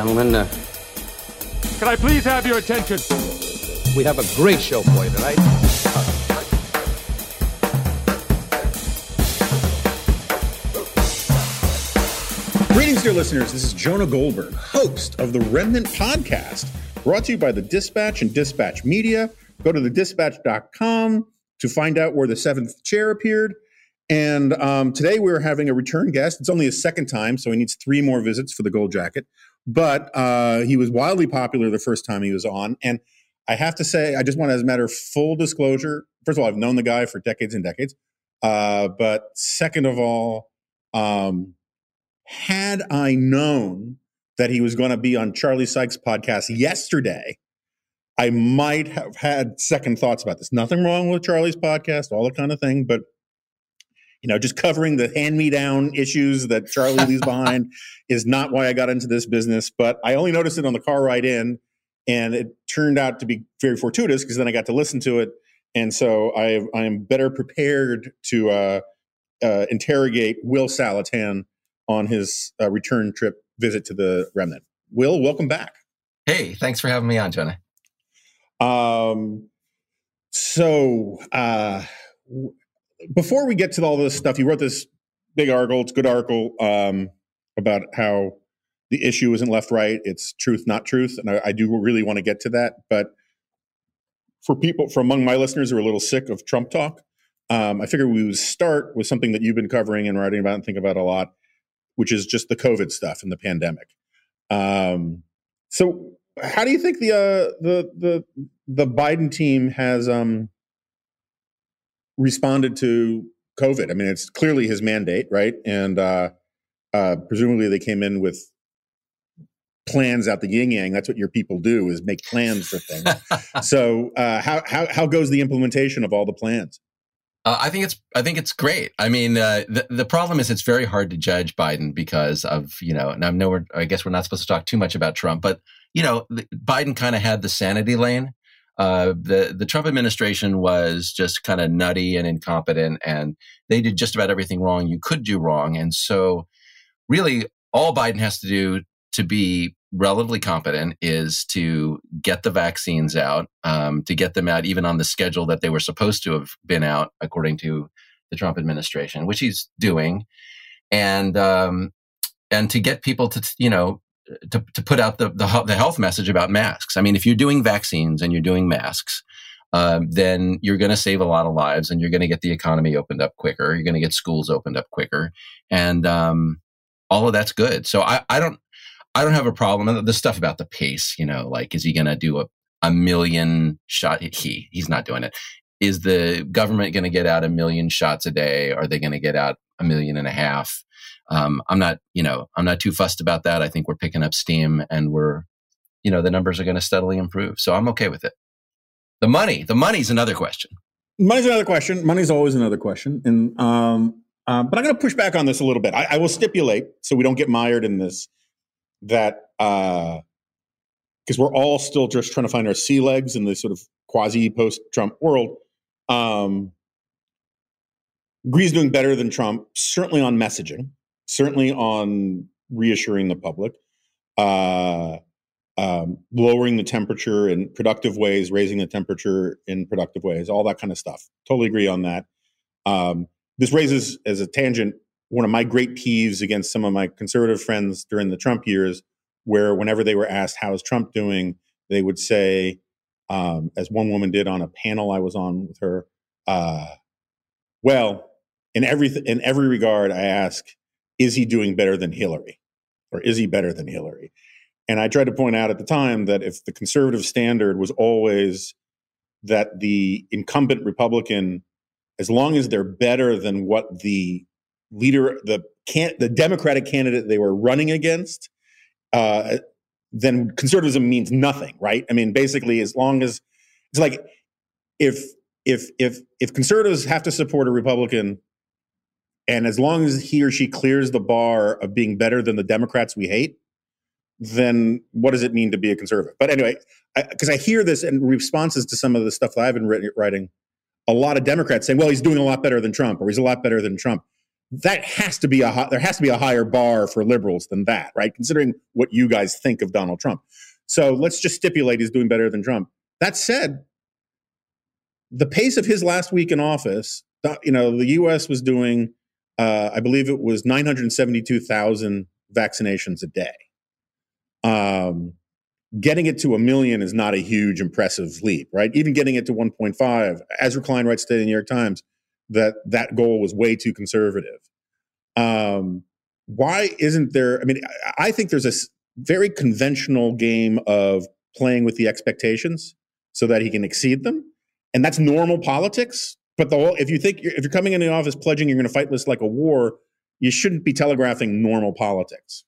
and gentlemen, uh, Can I please have your attention? we have a great show for you tonight. Greetings, dear listeners. This is Jonah Goldberg, host of the Remnant Podcast, brought to you by the Dispatch and Dispatch Media. Go to thedispatch.com to find out where the seventh chair appeared. And um, today we're having a return guest. It's only a second time, so he needs three more visits for the gold jacket. But uh, he was wildly popular the first time he was on. And I have to say, I just want, as a matter of full disclosure, first of all, I've known the guy for decades and decades. Uh, but second of all, um, had I known that he was going to be on Charlie Sykes' podcast yesterday, I might have had second thoughts about this. Nothing wrong with Charlie's podcast, all that kind of thing, but you know, just covering the hand-me-down issues that Charlie leaves behind is not why I got into this business. But I only noticed it on the car ride in, and it turned out to be very fortuitous because then I got to listen to it, and so I I am better prepared to uh, uh, interrogate Will Saletan on his uh, return trip visit to the Remnant. Will, welcome back. Hey, thanks for having me on, Jonah. Um, so uh, w- before we get to all this stuff, you wrote this big article. It's a good article um, about how the issue isn't left right; it's truth, not truth. And I, I do really want to get to that. But for people, for among my listeners who are a little sick of Trump talk, um, I figured we would start with something that you've been covering and writing about and think about a lot, which is just the COVID stuff and the pandemic. Um, so, how do you think the uh, the the the Biden team has um, responded to COVID? I mean, it's clearly his mandate, right? And uh, uh, presumably, they came in with plans out the yin yang. That's what your people do: is make plans for things. so, uh, how how how goes the implementation of all the plans? Uh, I think it's I think it's great. I mean, uh, the the problem is it's very hard to judge Biden because of you know. And I know we're, I guess we're not supposed to talk too much about Trump, but you know, the- Biden kind of had the sanity lane. Uh, the the Trump administration was just kind of nutty and incompetent, and they did just about everything wrong you could do wrong. And so, really, all Biden has to do to be relatively competent is to get the vaccines out, um, to get them out even on the schedule that they were supposed to have been out, according to the Trump administration, which he's doing, and um, and to get people to you know to, to put out the, the the health message about masks. I mean, if you're doing vaccines and you're doing masks. Um, then you're going to save a lot of lives, and you're going to get the economy opened up quicker. You're going to get schools opened up quicker, and um, all of that's good. So I, I don't I don't have a problem. The stuff about the pace, you know, like is he going to do a, a million shot? He he's not doing it. Is the government going to get out a million shots a day? Are they going to get out a million and a half? Um, I'm not, you know, I'm not too fussed about that. I think we're picking up steam, and we're, you know, the numbers are going to steadily improve. So I'm okay with it. The money, the money's another question. Money's another question. Money's always another question. And um, uh, but I'm going to push back on this a little bit. I, I will stipulate so we don't get mired in this that because we're all still just trying to find our sea legs in this sort of quasi post Trump world. Um, Gree's doing better than Trump, certainly on messaging, certainly on reassuring the public, uh, um, lowering the temperature in productive ways, raising the temperature in productive ways, all that kind of stuff. Totally agree on that. Um, this raises, as a tangent, one of my great peeves against some of my conservative friends during the Trump years, where whenever they were asked, How is Trump doing? they would say, um, as one woman did on a panel I was on with her, uh, well, in every, in every regard, I ask, is he doing better than Hillary? Or is he better than Hillary? And I tried to point out at the time that if the conservative standard was always that the incumbent Republican, as long as they're better than what the leader, the can, the Democratic candidate they were running against, uh, then conservatism means nothing, right? I mean, basically, as long as it's like if if if if conservatives have to support a Republican, and as long as he or she clears the bar of being better than the Democrats we hate, then what does it mean to be a conservative? But anyway, because I, I, hear this in responses to some of the stuff that I've been writ- writing, a lot of Democrats saying, "Well, he's doing a lot better than Trump, or he's a lot better than Trump." that has to be a there has to be a higher bar for liberals than that, right? Considering what you guys think of Donald Trump. So let's just stipulate he's doing better than Trump. That said, the pace of his last week in office, uh, you know, the U.S. was doing, uh, I believe it was 972,000 vaccinations a day. Um, getting it to a million is not a huge, impressive leap, right? Even getting it to 1.5, Ezra Klein writes today in the New York Times that that goal was way too conservative. Um, why isn't there? I mean, I think there's a very conventional game of playing with the expectations so that he can exceed them, and that's normal politics. But the whole, if you think you're, if you're coming in the office pledging you're going to fight this like a war, you shouldn't be telegraphing normal politics.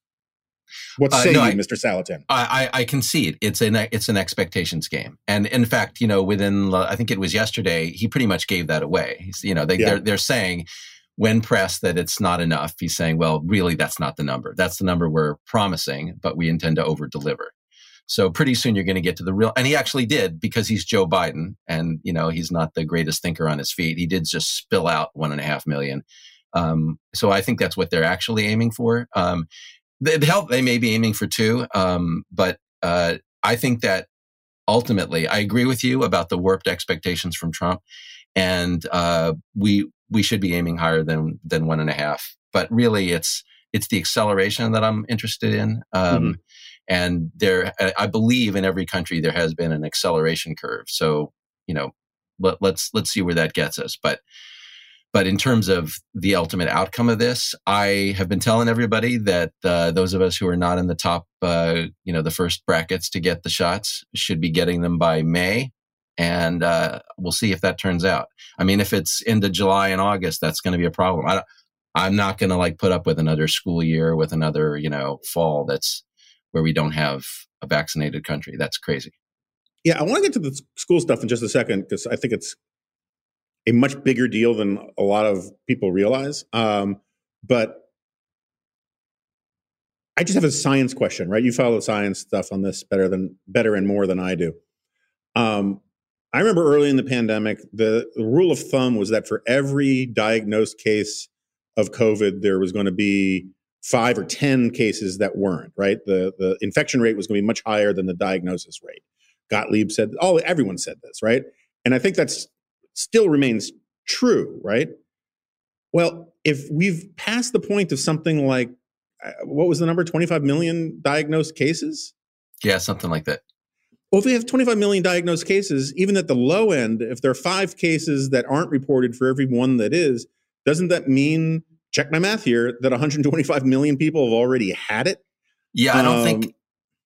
What say uh, no, you, I, Mr. Saletan? I, I, I concede it's an it's an expectations game, and in fact, you know, within I think it was yesterday, he pretty much gave that away. He's, you know, they, yeah. they're they're saying when pressed that it's not enough. He's saying, well, really, that's not the number. That's the number we're promising, but we intend to over deliver. So pretty soon you're going to get to the real, and he actually did because he's Joe Biden, and you know he's not the greatest thinker on his feet. He did just spill out one and a half million. Um, so I think that's what they're actually aiming for. Um, the help they may be aiming for two, um, but uh, I think that ultimately, I agree with you about the warped expectations from Trump, and uh, we we should be aiming higher than than one and a half. But really, it's it's the acceleration that I'm interested in. Um, mm-hmm. And there, I believe in every country there has been an acceleration curve. So you know, let, let's let's see where that gets us. But but in terms of the ultimate outcome of this, I have been telling everybody that uh, those of us who are not in the top, uh, you know, the first brackets to get the shots should be getting them by May. And uh, we'll see if that turns out. I mean, if it's into July and August, that's going to be a problem. I, I'm not going to like put up with another school year with another, you know, fall that's where we don't have a vaccinated country. That's crazy. Yeah, I want to get to the school stuff in just a second because I think it's a much bigger deal than a lot of people realize. Um, but I just have a science question, right? You follow science stuff on this better than better and more than I do. Um, I remember early in the pandemic, the, the rule of thumb was that for every diagnosed case of COVID, there was going to be five or ten cases that weren't. Right, the the infection rate was going to be much higher than the diagnosis rate. Gottlieb said, "Oh, everyone said this, right?" And I think that's still remains true, right? Well, if we've passed the point of something like uh, what was the number 25 million diagnosed cases? Yeah, something like that. Well, if we have 25 million diagnosed cases, even at the low end, if there are five cases that aren't reported for every one that is, doesn't that mean, check my math here, that 125 million people have already had it? Yeah, I don't um, think.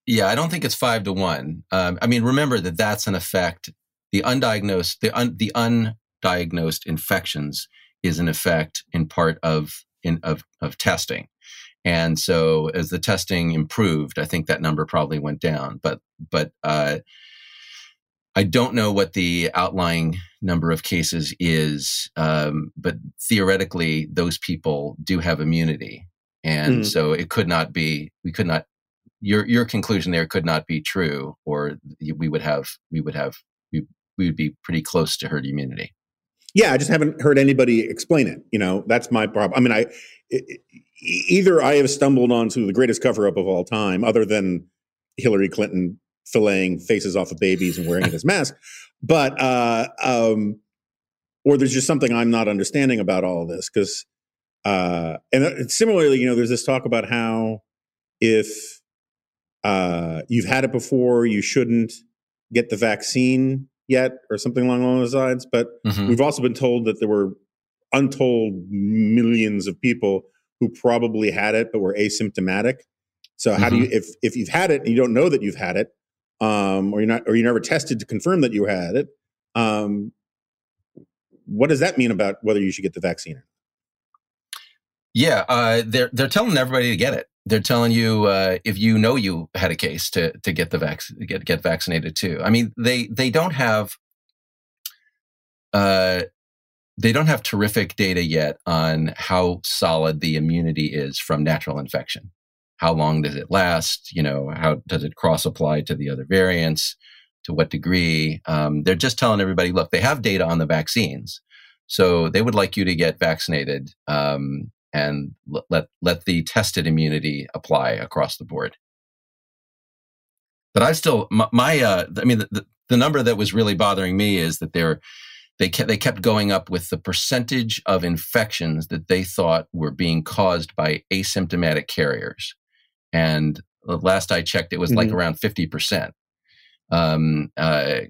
Yeah, I don't think it's five to one. Um, I mean, remember that that's an effect the undiagnosed the un, the undiagnosed infections is an effect in part of in of of testing and so as the testing improved i think that number probably went down but but uh, i don't know what the outlying number of cases is um, but theoretically those people do have immunity and mm. so it could not be we could not your your conclusion there could not be true or we would have we would have we we would be pretty close to herd immunity. Yeah, I just haven't heard anybody explain it. You know, that's my problem. I mean, I it, either I have stumbled onto the greatest cover up of all time, other than Hillary Clinton filleting faces off of babies and wearing his mask, but uh, um, or there's just something I'm not understanding about all of this because. Uh, and uh, similarly, you know, there's this talk about how if uh, you've had it before, you shouldn't get the vaccine yet or something along those lines. But mm-hmm. we've also been told that there were untold millions of people who probably had it but were asymptomatic. So how mm-hmm. do you if if you've had it and you don't know that you've had it, um, or you're not or you never tested to confirm that you had it, um, what does that mean about whether you should get the vaccine? Yeah, uh, they're they're telling everybody to get it they're telling you uh, if you know you had a case to to get the vac- get get vaccinated too. I mean, they they don't have uh, they don't have terrific data yet on how solid the immunity is from natural infection. How long does it last? You know, how does it cross apply to the other variants? To what degree? Um, they're just telling everybody, look, they have data on the vaccines, so they would like you to get vaccinated. Um, and let let the tested immunity apply across the board. But I still my, my uh, I mean the, the number that was really bothering me is that they're they kept, they kept going up with the percentage of infections that they thought were being caused by asymptomatic carriers. And last I checked, it was mm-hmm. like around 50%. Um, uh,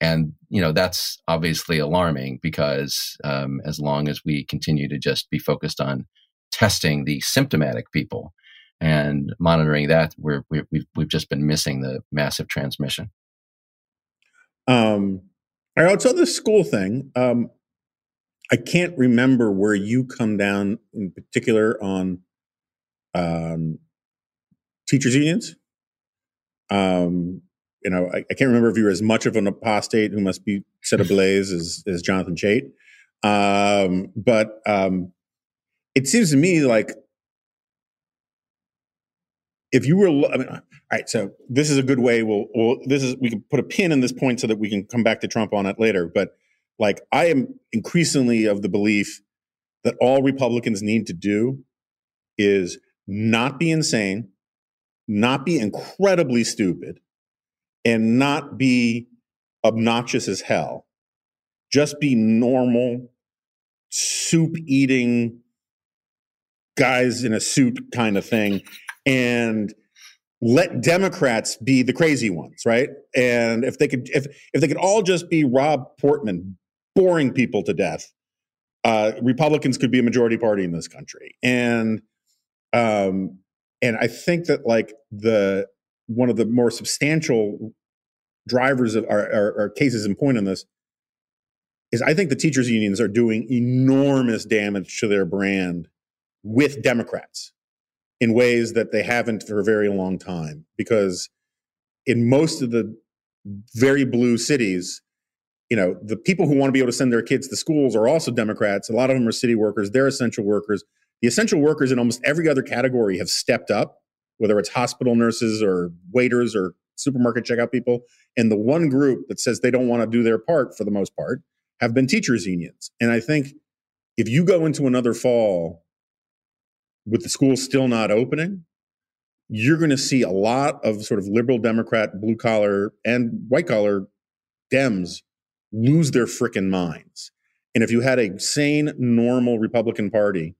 and, you know, that's obviously alarming because um, as long as we continue to just be focused on testing the symptomatic people and monitoring that, we're, we have we've, we've just been missing the massive transmission. Um, all right, so the school thing. Um, I can't remember where you come down in particular on um, teachers unions. Um, you know, I, I, can't remember if you were as much of an apostate who must be set ablaze as, as Jonathan Chait. Um, but um, it seems to me like if you were, I mean, all right. So this is a good way. We'll, we'll, this is we can put a pin in this point so that we can come back to Trump on it later. But like, I am increasingly of the belief that all Republicans need to do is not be insane, not be incredibly stupid, and not be obnoxious as hell. Just be normal, soup eating guys in a suit kind of thing and let Democrats be the crazy ones, right? And if they could, if if they could all just be Rob Portman, boring people to death, uh, Republicans could be a majority party in this country. And um, and I think that like the one of the more substantial drivers of our, cases in point on this is I think the teachers unions are doing enormous damage to their brand with Democrats in ways that they haven't for a very long time. Because in most of the very blue cities, you know, the people who want to be able to send their kids to schools are also Democrats. A lot of them are city workers, they're essential workers. The essential workers in almost every other category have stepped up, whether it's hospital nurses or waiters or supermarket checkout people. And the one group that says they don't want to do their part for the most part have been teachers' unions. And I think if you go into another fall with the schools still not opening, you're going to see a lot of sort of liberal Democrat, blue collar, and white collar Dems lose their freaking minds. And if you had a sane, normal Republican Party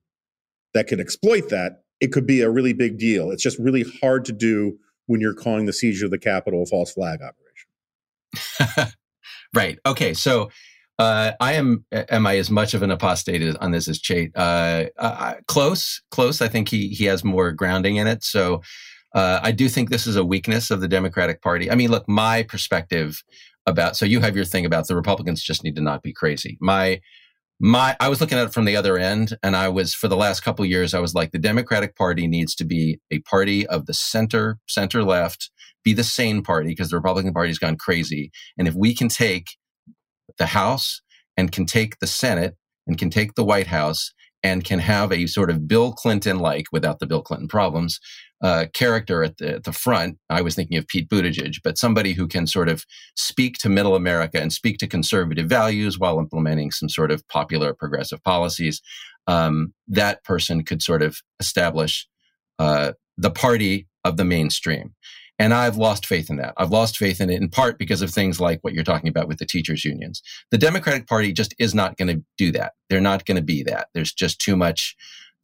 that could exploit that, it could be a really big deal. It's just really hard to do when you're calling the siege of the Capitol a false flag operation. right. Okay. So uh, I am am I as much of an apostate on this as Chait? Uh, uh, close, close. I think he he has more grounding in it. So uh, I do think this is a weakness of the Democratic Party. I mean, look, my perspective about so you have your thing about the Republicans just need to not be crazy. My my I was looking at it from the other end, and I was for the last couple years I was like the Democratic Party needs to be a party of the center center left, be the sane party because the Republican Party's gone crazy, and if we can take the House and can take the Senate and can take the White House and can have a sort of Bill Clinton like, without the Bill Clinton problems, uh, character at the, at the front. I was thinking of Pete Buttigieg, but somebody who can sort of speak to middle America and speak to conservative values while implementing some sort of popular progressive policies. Um, that person could sort of establish uh, the party of the mainstream. And I've lost faith in that. I've lost faith in it in part because of things like what you're talking about with the teachers unions. The Democratic Party just is not going to do that. They're not going to be that. There's just too much,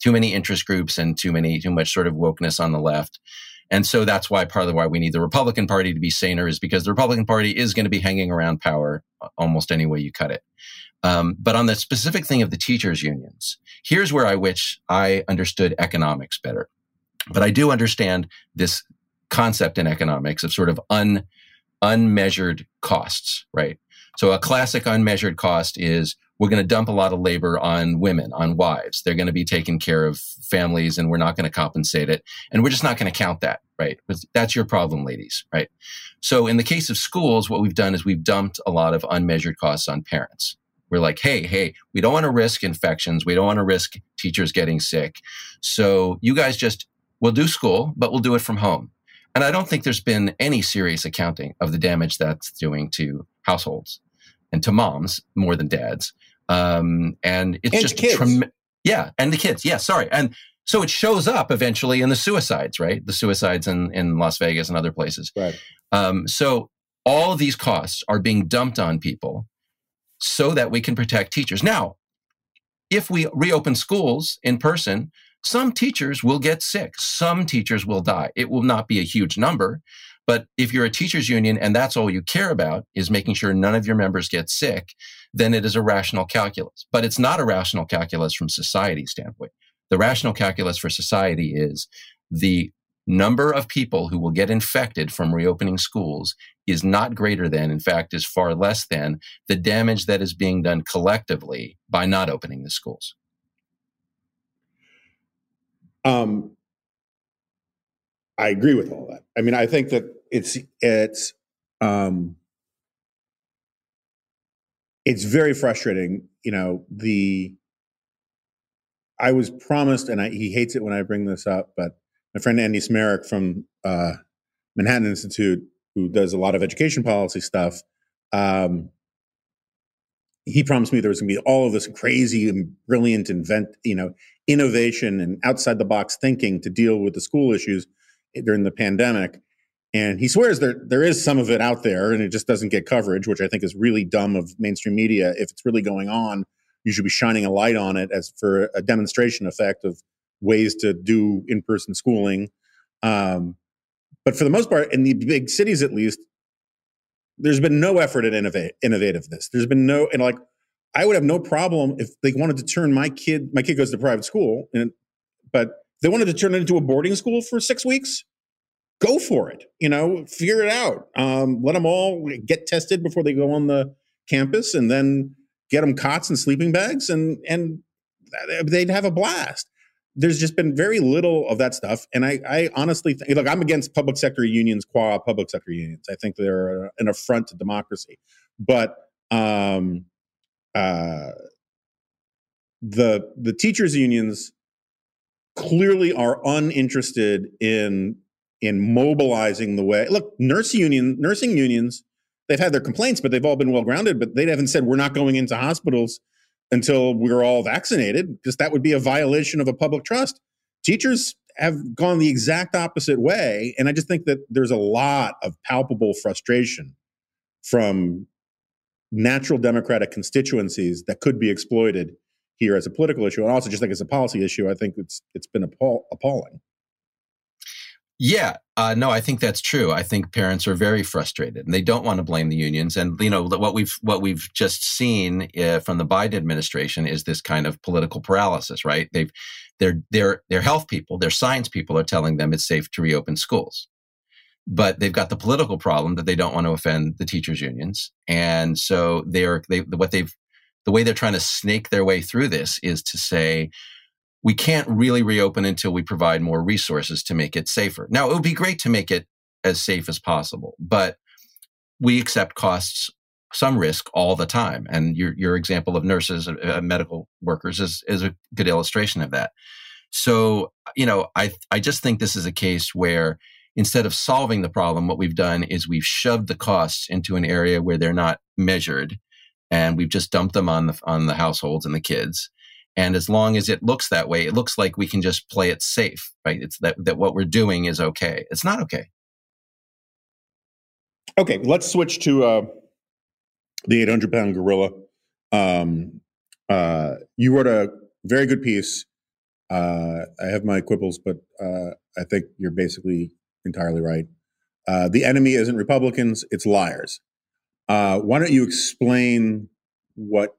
too many interest groups and too many, too much sort of wokeness on the left. And so that's why part of why we need the Republican Party to be saner is because the Republican Party is going to be hanging around power almost any way you cut it. Um, but on the specific thing of the teachers unions, here's where I wish I understood economics better. But I do understand this concept in economics of sort of un, unmeasured costs, right? So a classic unmeasured cost is we're going to dump a lot of labor on women, on wives. They're going to be taking care of families and we're not going to compensate it. And we're just not going to count that, right? That's your problem, ladies, right? So in the case of schools, what we've done is we've dumped a lot of unmeasured costs on parents. We're like, hey, hey, we don't want to risk infections. We don't want to risk teachers getting sick. So you guys just, we'll do school, but we'll do it from home. And I don't think there's been any serious accounting of the damage that's doing to households and to moms more than dads. Um, and it's and just kids. Trem- Yeah, and the kids. Yeah, sorry. And so it shows up eventually in the suicides, right? The suicides in, in Las Vegas and other places. Right. Um, so all these costs are being dumped on people so that we can protect teachers. Now, if we reopen schools in person, some teachers will get sick. Some teachers will die. It will not be a huge number. But if you're a teachers union and that's all you care about is making sure none of your members get sick, then it is a rational calculus. But it's not a rational calculus from society standpoint. The rational calculus for society is the number of people who will get infected from reopening schools is not greater than, in fact, is far less than the damage that is being done collectively by not opening the schools. Um, I agree with all that. I mean, I think that it's it's um, it's very frustrating. You know, the I was promised, and I, he hates it when I bring this up, but my friend Andy Smarick from uh, Manhattan Institute, who does a lot of education policy stuff, um, he promised me there was going to be all of this crazy and brilliant invent, you know, innovation and outside the box thinking to deal with the school issues during the pandemic. And he swears there there is some of it out there, and it just doesn't get coverage, which I think is really dumb of mainstream media. If it's really going on, you should be shining a light on it as for a demonstration effect of ways to do in person schooling. Um, but for the most part, in the big cities at least, there's been no effort at innovate innovativeness. There's been no and like I would have no problem if they wanted to turn my kid. My kid goes to private school, and but they wanted to turn it into a boarding school for six weeks. Go for it. You know, figure it out. Um, let them all get tested before they go on the campus, and then get them cots and sleeping bags, and and they'd have a blast. There's just been very little of that stuff, and I, I honestly think, look, I'm against public sector unions, qua public sector unions. I think they're an affront to democracy, but um, uh, the the teachers unions clearly are uninterested in in mobilizing the way. Look, nurse union, nursing unions, they've had their complaints, but they've all been well grounded. But they haven't said we're not going into hospitals until we're all vaccinated, because that would be a violation of a public trust. Teachers have gone the exact opposite way, and I just think that there's a lot of palpable frustration from natural democratic constituencies that could be exploited here as a political issue, and also just think as a policy issue. I think it's it's been appall- appalling. Yeah, uh, no, I think that's true. I think parents are very frustrated, and they don't want to blame the unions. And you know what we've what we've just seen uh, from the Biden administration is this kind of political paralysis. Right? They've their their their health people, their science people are telling them it's safe to reopen schools, but they've got the political problem that they don't want to offend the teachers unions, and so they're they what they've the way they're trying to snake their way through this is to say we can't really reopen until we provide more resources to make it safer. Now, it would be great to make it as safe as possible, but we accept costs, some risk all the time. And your, your example of nurses, uh, medical workers is, is a good illustration of that. So, you know, I, I just think this is a case where instead of solving the problem, what we've done is we've shoved the costs into an area where they're not measured and we've just dumped them on the, on the households and the kids and as long as it looks that way, it looks like we can just play it safe, right? It's that, that what we're doing is okay. It's not okay. Okay, let's switch to uh, the 800 pound gorilla. Um, uh, you wrote a very good piece. Uh, I have my quibbles, but uh, I think you're basically entirely right. Uh, the enemy isn't Republicans, it's liars. Uh, why don't you explain what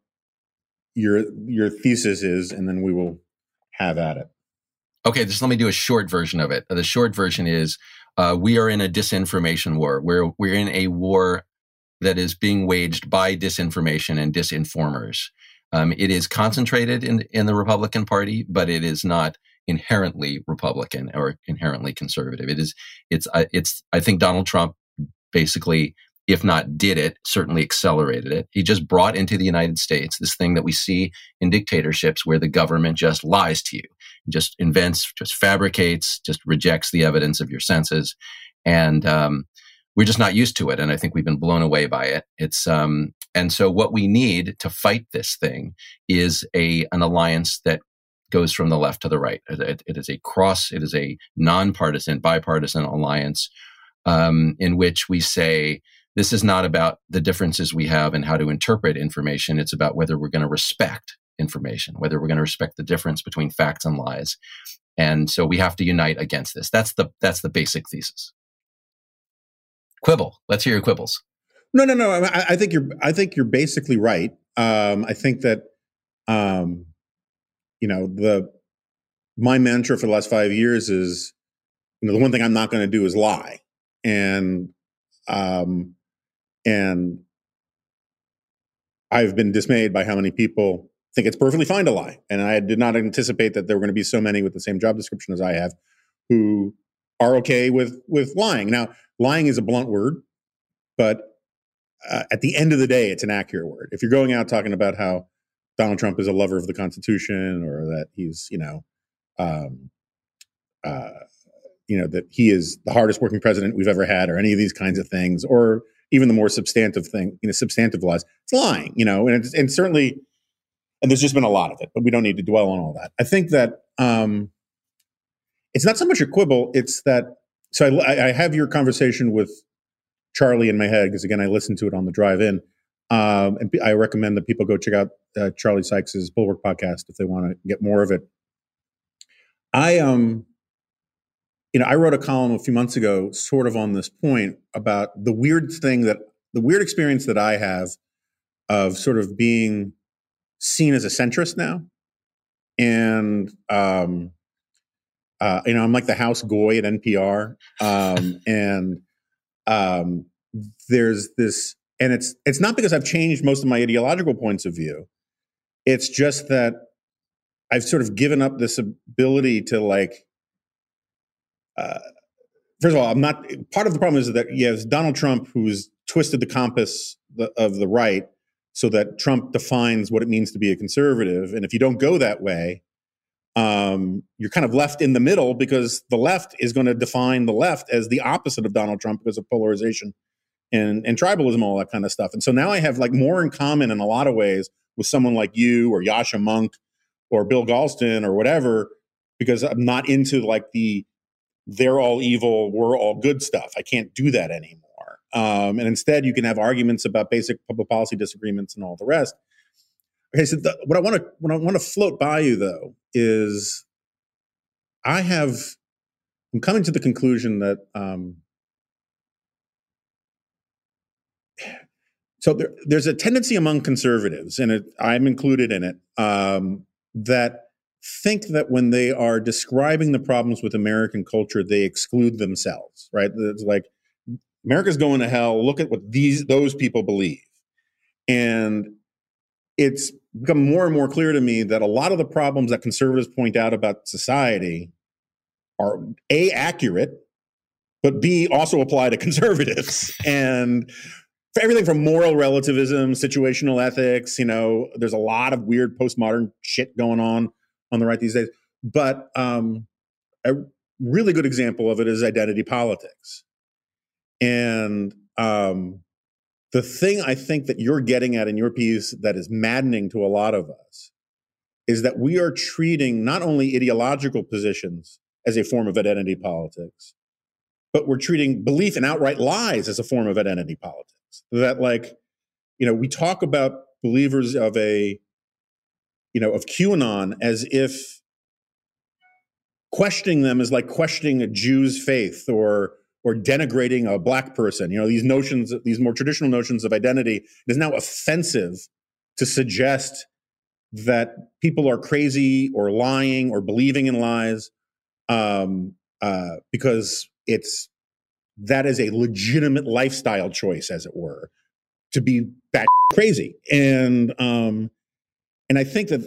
your your thesis is, and then we will have at it. Okay, just let me do a short version of it. The short version is uh, we are in a disinformation war. We're we're in a war that is being waged by disinformation and disinformers. Um, it is concentrated in in the Republican Party, but it is not inherently Republican or inherently conservative. It is it's uh, it's I think Donald Trump basically if not did it, certainly accelerated it. He just brought into the United States this thing that we see in dictatorships where the government just lies to you, just invents, just fabricates, just rejects the evidence of your senses. And um, we're just not used to it. And I think we've been blown away by it. It's, um, and so what we need to fight this thing is a, an alliance that goes from the left to the right. it, it is a cross. It is a nonpartisan, bipartisan alliance um, in which we say this is not about the differences we have and how to interpret information. It's about whether we're going to respect information, whether we're going to respect the difference between facts and lies. And so we have to unite against this. That's the that's the basic thesis. Quibble. Let's hear your quibbles. No, no, no. I, I think you're. I think you're basically right. Um, I think that, um, you know, the my mantra for the last five years is, you know, the one thing I'm not going to do is lie, and um, and I've been dismayed by how many people think it's perfectly fine to lie. And I did not anticipate that there were going to be so many with the same job description as I have who are okay with with lying. Now, lying is a blunt word, but uh, at the end of the day, it's an accurate word. If you're going out talking about how Donald Trump is a lover of the Constitution or that he's, you know, um, uh, you know that he is the hardest working president we've ever had, or any of these kinds of things, or even the more substantive thing, you know, substantive lies, it's lying, you know, and and certainly and there's just been a lot of it, but we don't need to dwell on all that. I think that um, it's not so much a quibble; it's that. So I, I have your conversation with Charlie in my head because again, I listened to it on the drive in, um, and I recommend that people go check out uh, Charlie Sykes's Bulwark podcast if they want to get more of it. I um, you know, I wrote a column a few months ago, sort of on this point about the weird thing that the weird experience that I have of sort of being seen as a centrist now, and um, uh, you know I'm like the house goy at NPR, um, and um, there's this, and it's it's not because I've changed most of my ideological points of view. It's just that I've sort of given up this ability to like. Uh, first of all, I'm not. Part of the problem is that yes, Donald Trump, who's twisted the compass of the right so that Trump defines what it means to be a conservative. And if you don't go that way, um, you're kind of left in the middle because the left is going to define the left as the opposite of Donald Trump because of polarization and, and tribalism, all that kind of stuff. And so now I have like more in common in a lot of ways with someone like you or Yascha Mounk or Bill Galston or whatever, because I'm not into like the they're all evil, we're all good stuff. I can't do that anymore. Um, and instead, you can have arguments about basic public policy disagreements and all the rest. Okay, so the, what I want to what I want to float by you though is I have I'm coming to the conclusion that um, so there, there's a tendency among conservatives, and it, I'm included in it, um, that think that when they are describing the problems with American culture, they exclude themselves. Right? It's like America's going to hell. Look at what these those people believe. And it's become more and more clear to me that a lot of the problems that conservatives point out about society are A accurate, but B also apply to conservatives. and for everything from moral relativism, situational ethics, you know, there's a lot of weird postmodern shit going on on the right these days. But um, a really good example of it is identity politics. And um, the thing I think that you're getting at in your piece that is maddening to a lot of us is that we are treating not only ideological positions as a form of identity politics, but we're treating belief in outright lies as a form of identity politics. That, like, you know, we talk about believers of a, you know, of QAnon as if questioning them is like questioning a Jew's faith or or denigrating a black person. You know, these notions, these more traditional notions of identity, it is now offensive to suggest that people are crazy or lying or believing in lies um, uh, because it's that is a legitimate lifestyle choice, as it were, to be that crazy. And um, and I think that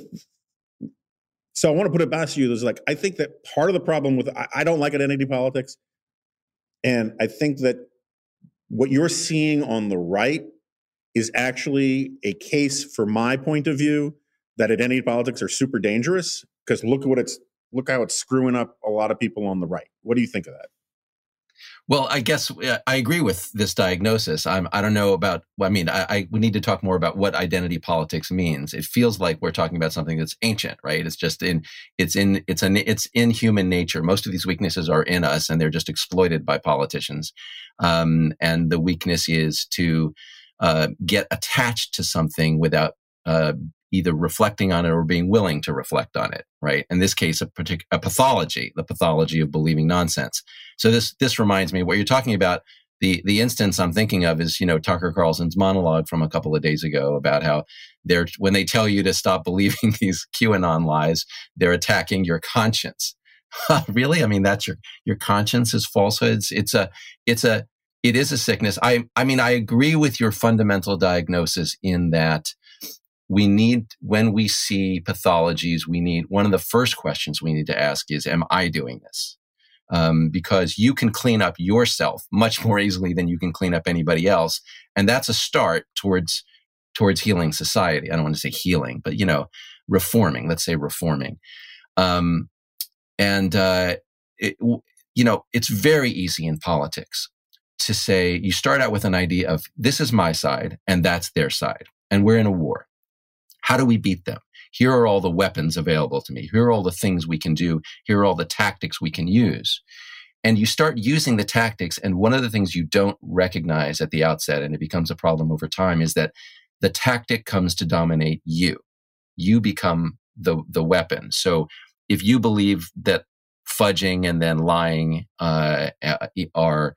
so I want to put it back to you. There's like I think that part of the problem with I, I don't like identity politics and I think that what you're seeing on the right is actually a case, for my point of view, that identity politics are super dangerous because look at what it's look how it's screwing up a lot of people on the right. What do you think of that? Well, I guess I agree with this diagnosis. I'm, I don't know about, I mean, I, I, we need to talk more about what identity politics means. It feels like we're talking about something that's ancient, right? It's just in, it's in, it's an, it's in human nature. Most of these weaknesses are in us and they're just exploited by politicians. Um, and the weakness is to, uh, get attached to something without, uh, either reflecting on it or being willing to reflect on it, right? In this case, a, partic- a pathology, the pathology of believing nonsense. So this this reminds me what you're talking about. The the instance I'm thinking of is you know Tucker Carlson's monologue from a couple of days ago about how they're when they tell you to stop believing these QAnon lies, they're attacking your conscience. really? I mean, that's your your conscience is falsehoods. It's a it's a it is a sickness. I I mean, I agree with your fundamental diagnosis in that we need when we see pathologies we need one of the first questions we need to ask is am i doing this um, because you can clean up yourself much more easily than you can clean up anybody else. And that's a start towards towards healing society. I don't want to say healing but you know reforming let's say reforming. Um, and uh, it, you know it's very easy in politics to say you start out with an idea of this is my side and that's their side and we're in a war. How do we beat them? Here are all the weapons available to me. Here are all the things we can do. Here are all the tactics we can use. And you start using the tactics. And one of the things you don't recognize at the outset, and it becomes a problem over time, is that the tactic comes to dominate you. You become the, the weapon. So if you believe that fudging and then lying uh, are,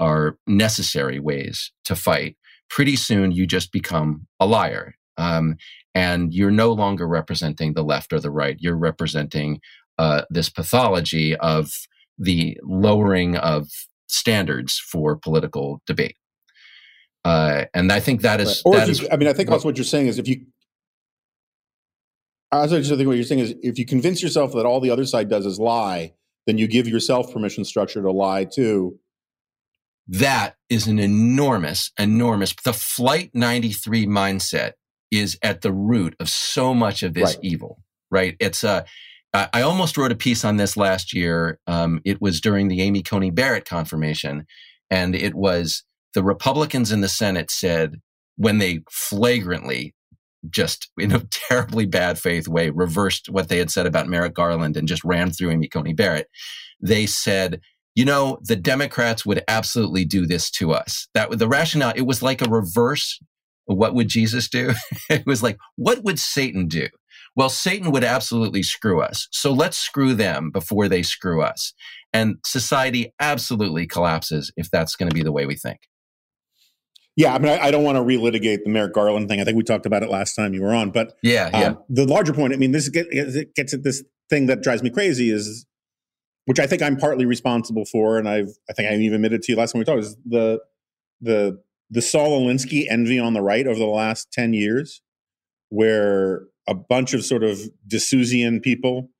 are necessary ways to fight, pretty soon you just become a liar. Um, and you're no longer representing the left or the right. You're representing uh, this pathology of the lowering of standards for political debate. Uh, and I think that is. Right. Is, I mean, I think also what you're saying is if you. I was think what you're saying is if you convince yourself that all the other side does is lie, then you give yourself permission structure to lie too. That is an enormous, enormous. The Flight 93 mindset is at the root of so much of this right. evil, right? It's a, uh, I almost wrote a piece on this last year. Um, it was during the Amy Coney Barrett confirmation. And it was the Republicans in the Senate said, when they flagrantly, just in a terribly bad faith way, reversed what they had said about Merrick Garland and just ran through Amy Coney Barrett, they said, you know, the Democrats would absolutely do this to us. That the rationale, it was like a reverse what would Jesus do? it was like, what would Satan do? Well, Satan would absolutely screw us. So let's screw them before they screw us. And society absolutely collapses if that's going to be the way we think. Yeah, I mean, I, I don't want to relitigate the Merrick Garland thing. I think we talked about it last time you were on. But yeah, yeah. Um, the larger point, I mean, this get, it gets at this thing that drives me crazy is, which I think I'm partly responsible for, and I've I think I even admitted to you last time we talked is the the the Saul Alinsky envy on the right over the last 10 years, where a bunch of sort of D'Souzian people,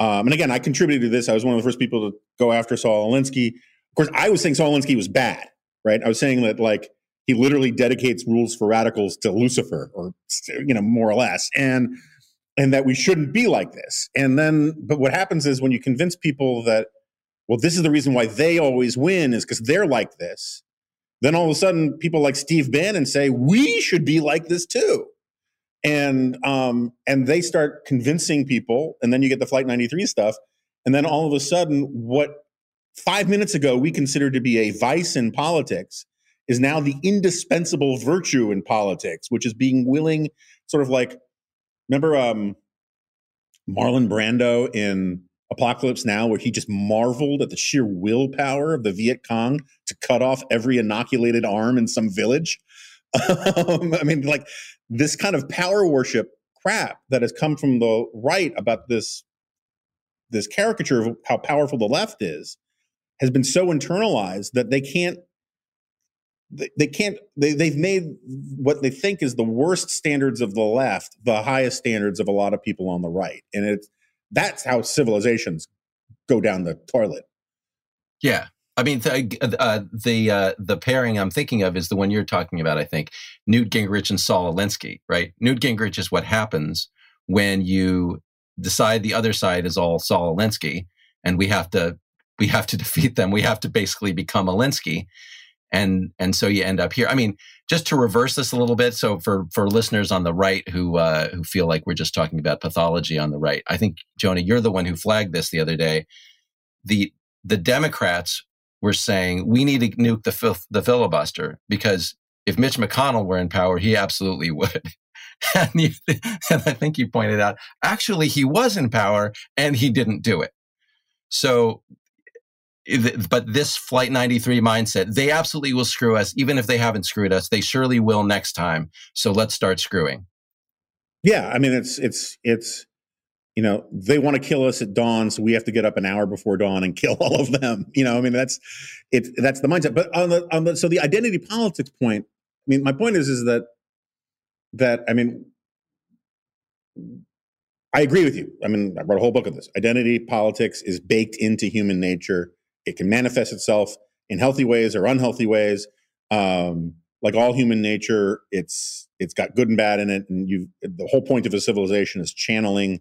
um, and again, I contributed to this. I was one of the first people to go after Saul Alinsky. Of course, I was saying Saul Alinsky was bad, right? I was saying that like he literally dedicates rules for radicals to Lucifer, or you know, more or less, and and that we shouldn't be like this. And then, but what happens is when you convince people that, well, this is the reason why they always win is because they're like this then all of a sudden people like Steve Bannon say we should be like this too. And um, and they start convincing people, and then you get the Flight 93 stuff, and then all of a sudden, what five minutes ago we considered to be a vice in politics is now the indispensable virtue in politics, which is being willing, sort of like, remember um, Marlon Brando in Apocalypse Now, where he just marveled at the sheer willpower of the Viet Cong to cut off every inoculated arm in some village. Um, I mean, like this kind of power worship crap that has come from the right about this this caricature of how powerful the left is has been so internalized that they can't they, they can't they, they've made what they think is the worst standards of the left the highest standards of a lot of people on the right and it's that's how civilizations go down the toilet. Yeah. I mean, the uh, the uh, the pairing I'm thinking of is the one you're talking about. I think Newt Gingrich and Saul Alinsky, right? Newt Gingrich is what happens when you decide the other side is all Saul Alinsky, and we have to we have to defeat them. We have to basically become Alinsky. And, and so you end up here. I mean, just to reverse this a little bit. So for, for listeners on the right who, uh, who feel like we're just talking about pathology on the right, I think, Jonah, you're the one who flagged this the other day. The, the Democrats were saying we need to nuke the, fil- the filibuster because if Mitch McConnell were in power, he absolutely would. and, you, and I think you pointed out, actually, he was in power and he didn't do it. So but this flight 93 mindset they absolutely will screw us even if they haven't screwed us they surely will next time so let's start screwing yeah i mean it's it's it's you know they want to kill us at dawn so we have to get up an hour before dawn and kill all of them you know i mean that's it that's the mindset but on the on the so the identity politics point i mean my point is is that that i mean I agree with you. I mean, I wrote a whole book on this. Identity politics is baked into human nature. It can manifest itself in healthy ways or unhealthy ways. Um, like all human nature, it's it's got good and bad in it, and you. The whole point of a civilization is channeling,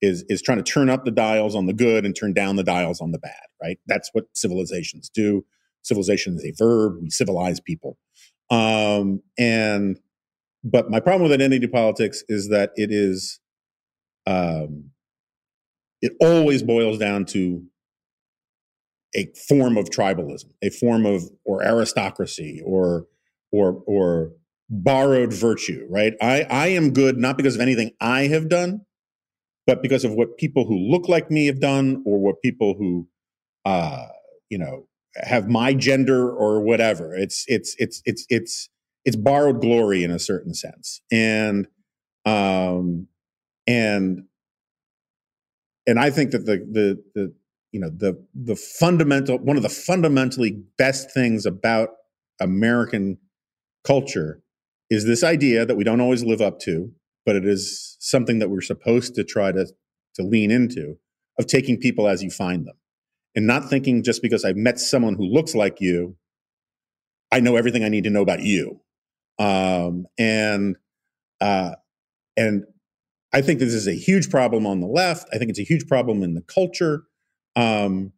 is is trying to turn up the dials on the good and turn down the dials on the bad. Right. That's what civilizations do. Civilization is a verb. We civilize people, um, and but my problem with identity politics is that it is, um, it always boils down to a form of tribalism, a form of or aristocracy or or or borrowed virtue, right? I I am good not because of anything I have done, but because of what people who look like me have done or what people who uh you know have my gender or whatever. It's it's it's it's it's it's borrowed glory in a certain sense. And um and and I think that the the the you know the the fundamental one of the fundamentally best things about American culture is this idea that we don't always live up to, but it is something that we're supposed to try to to lean into of taking people as you find them and not thinking just because I've met someone who looks like you, I know everything I need to know about you. Um, and uh, and I think this is a huge problem on the left. I think it's a huge problem in the culture. Um,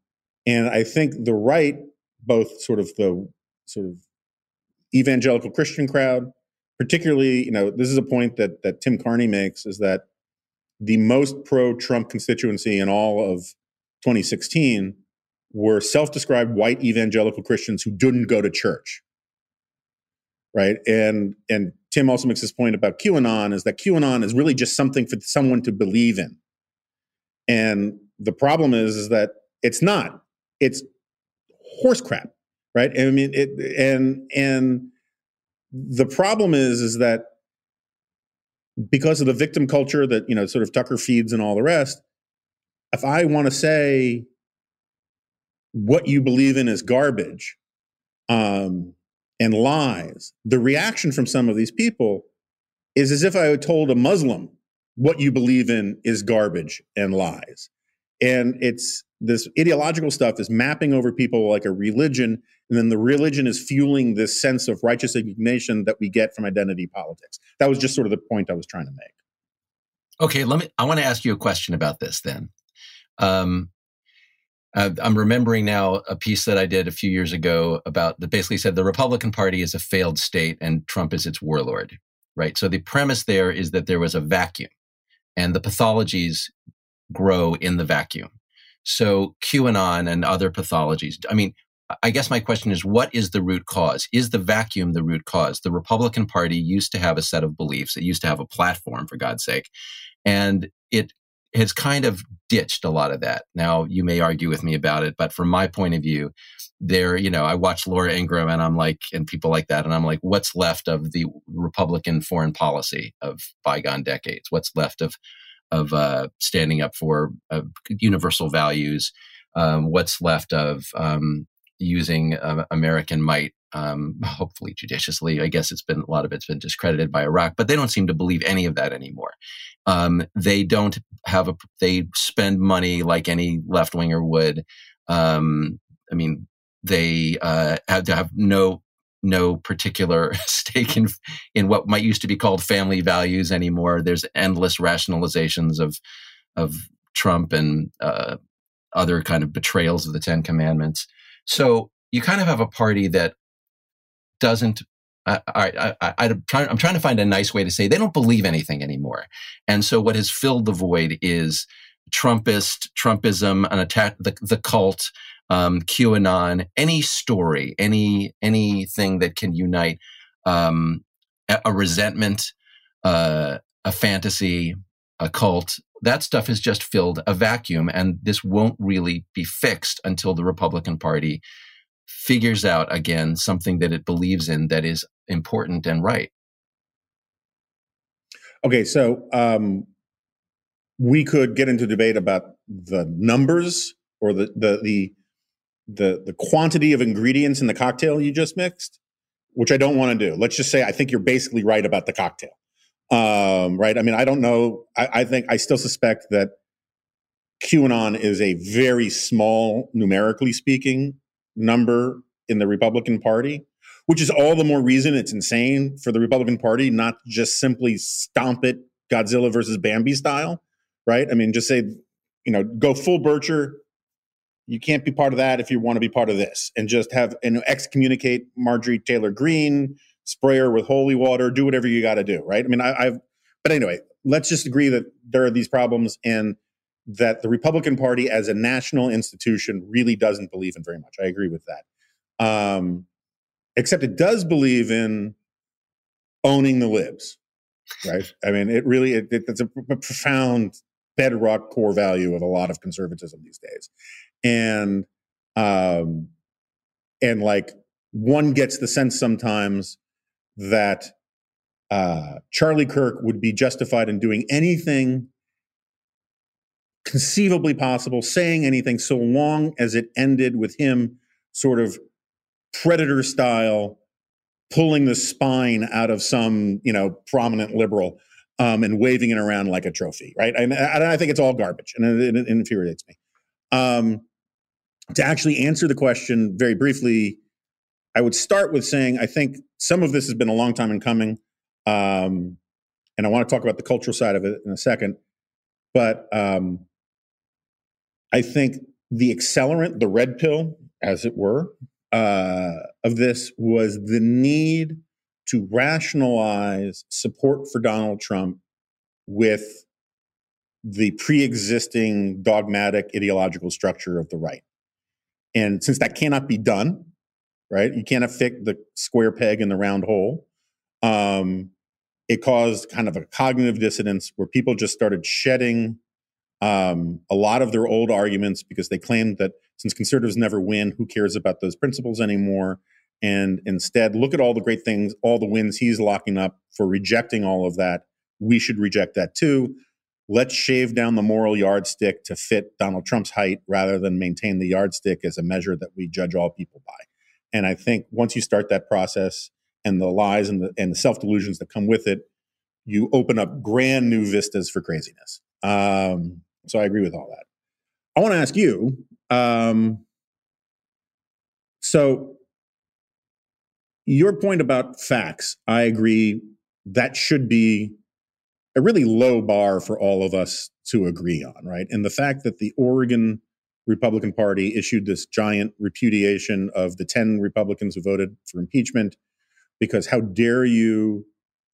and I think the right, both sort of the sort of evangelical Christian crowd, particularly, you know, this is a point that that Tim Carney makes is that the most pro-Trump constituency in all of 2016 were self-described white evangelical Christians who didn't go to church. Right. And and Tim also makes this point about QAnon is that QAnon is really just something for someone to believe in. And the problem is, is that it's not. It's horse crap, right? I mean, it, and and the problem is, is that because of the victim culture that you know sort of Tucker feeds and all the rest. If I want to say what you believe in is garbage um, and lies, the reaction from some of these people is as if I had told a Muslim what you believe in is garbage and lies and it's this ideological stuff is mapping over people like a religion and then the religion is fueling this sense of righteous indignation that we get from identity politics. That was just sort of the point i was trying to make. Okay let me i want to ask you a question about this then. Um, i'm remembering now a piece that i did a few years ago about that basically said the republican party is a failed state and trump is its warlord right? So the premise there is that there was a vacuum and the pathologies grow in the vacuum. So QAnon and other pathologies. I mean, I guess my question is what is the root cause? Is the vacuum the root cause? The Republican Party used to have a set of beliefs. It used to have a platform, for God's sake. And it has kind of ditched a lot of that. Now, you may argue with me about it, but from my point of view, there, you know, I watch Laura Ingraham and I'm like, and people like that, and I'm like, what's left of the Republican foreign policy of bygone decades? What's left of of uh, standing up for uh, universal values, um, what's left of um, using uh, American might, um, hopefully judiciously. I guess it's been a lot of it's been discredited by Iraq, but they don't seem to believe any of that anymore. Um, they don't have a. They spend money like any left winger would. Um, I mean, they uh, have to have no no particular stake in in what might used to be called family values anymore. There's endless rationalizations of of Trump and uh, other kind of betrayals of the Ten Commandments. So you kind of have a party that doesn't. I, I, I, I'm, trying, to find a nice way to say they don't believe anything anymore. And so what has filled the void is Trumpist, Trumpism, an attack, the, the cult, um, QAnon, any story, any anything that can unite um, a, resentment, uh, a fantasy, a cult. That stuff has just filled a vacuum, and this won't really be fixed until the Republican Party figures out again something that it believes in that is important and right. Okay, so um, we could get into debate about the numbers or the the the the, the quantity of ingredients in the cocktail you just mixed, which I don't want to do. Let's just say I think you're basically right about the cocktail. Um, right? I mean, I don't know. I, I think I still suspect that QAnon is a very small, numerically speaking, number in the Republican Party, which is all the more reason it's insane for the Republican Party not just simply stomp it Godzilla versus Bambi style, right? I mean, just say, you know, go full Bircher. You can't be part of that if you want to be part of this, and just have and excommunicate Marjorie Taylor Greene, spray her with holy water, do whatever you got to do, right? I mean, I, I've, but anyway, let's just agree that there are these problems and that the Republican Party as a national institution really doesn't believe in very much. I agree with that. Um, except it does believe in owning the libs, right? I mean, it really it, it, it's a, a profound bedrock core value of a lot of conservatism these days, and um, and like one gets the sense sometimes that uh, Charlie Kirk would be justified in doing anything conceivably possible, saying anything so long as it ended with him sort of predator style pulling the spine out of some you know prominent liberal um, and waving it around like a trophy, right? And I, I think it's all garbage, and it, it, infuriates me. Um, to actually answer the question very briefly, I would start with saying I think some of this has been a long time in coming, um, and I want to talk about the cultural side of it in a second. But um, I think the accelerant, the red pill, as it were, uh, of this was the need to rationalize support for Donald Trump with the pre existing dogmatic ideological structure of the right. And since that cannot be done, right, you can't fit the square peg in the round hole. Um, it caused kind of a cognitive dissonance where people just started shedding um, a lot of their old arguments because they claimed that since conservatives never win, who cares about those principles anymore? And instead, look at all the great things, all the wins he's locking up for rejecting all of that. We should reject that too. Let's shave down the moral yardstick to fit Donald Trump's height rather than maintain the yardstick as a measure that we judge all people by. And I think once you start that process and the lies and the, and the self delusions that come with it, you open up grand new vistas for craziness. Um, so I agree with all that. I want to ask you. Um, so your point about facts, I agree. That should be a really low bar for all of us to agree on, right? And the fact that the Oregon Republican Party issued this giant repudiation of the 10 Republicans who voted for impeachment because how dare you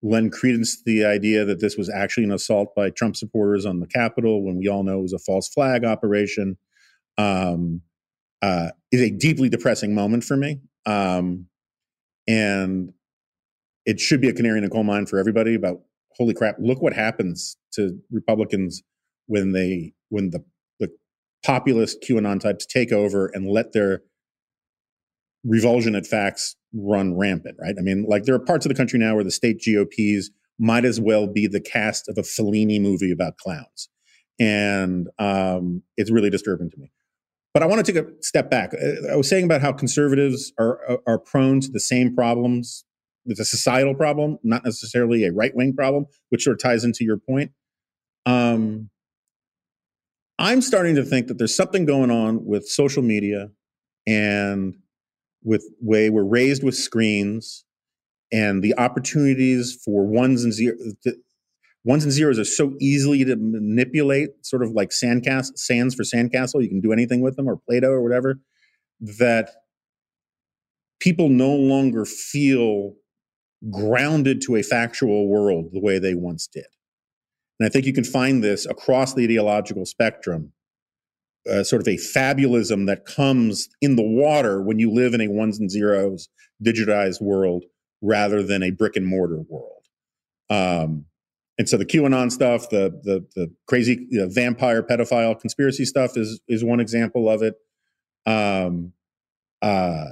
lend credence to the idea that this was actually an assault by Trump supporters on the Capitol when we all know it was a false flag operation um, uh, is a deeply depressing moment for me. Um, and it should be a canary in a coal mine for everybody about holy crap, look what happens to Republicans when they when the the populist QAnon types take over and let their revulsion at facts run rampant, right? I mean, like there are parts of the country now where the state GOPs might as well be the cast of a Fellini movie about clowns. And um, it's really disturbing to me. But I want to take a step back. I was saying about how conservatives are, are prone to the same problems. It's a societal problem, not necessarily a right wing problem, which sort of ties into your point. Um, I'm starting to think that there's something going on with social media and with way we're raised with screens and the opportunities for ones and zeros ones and zeros are so easily to manipulate, sort of like sandcast sands for sandcastle. You can do anything with them, or Play-Doh, or whatever. That people no longer feel grounded to a factual world the way they once did. And I think you can find this across the ideological spectrum, uh, sort of a fabulism that comes in the water when you live in a ones and zeros digitized world rather than a brick and mortar world. Um, and so the QAnon stuff, the the, the crazy you know, vampire pedophile conspiracy stuff is is one example of it. Um, uh,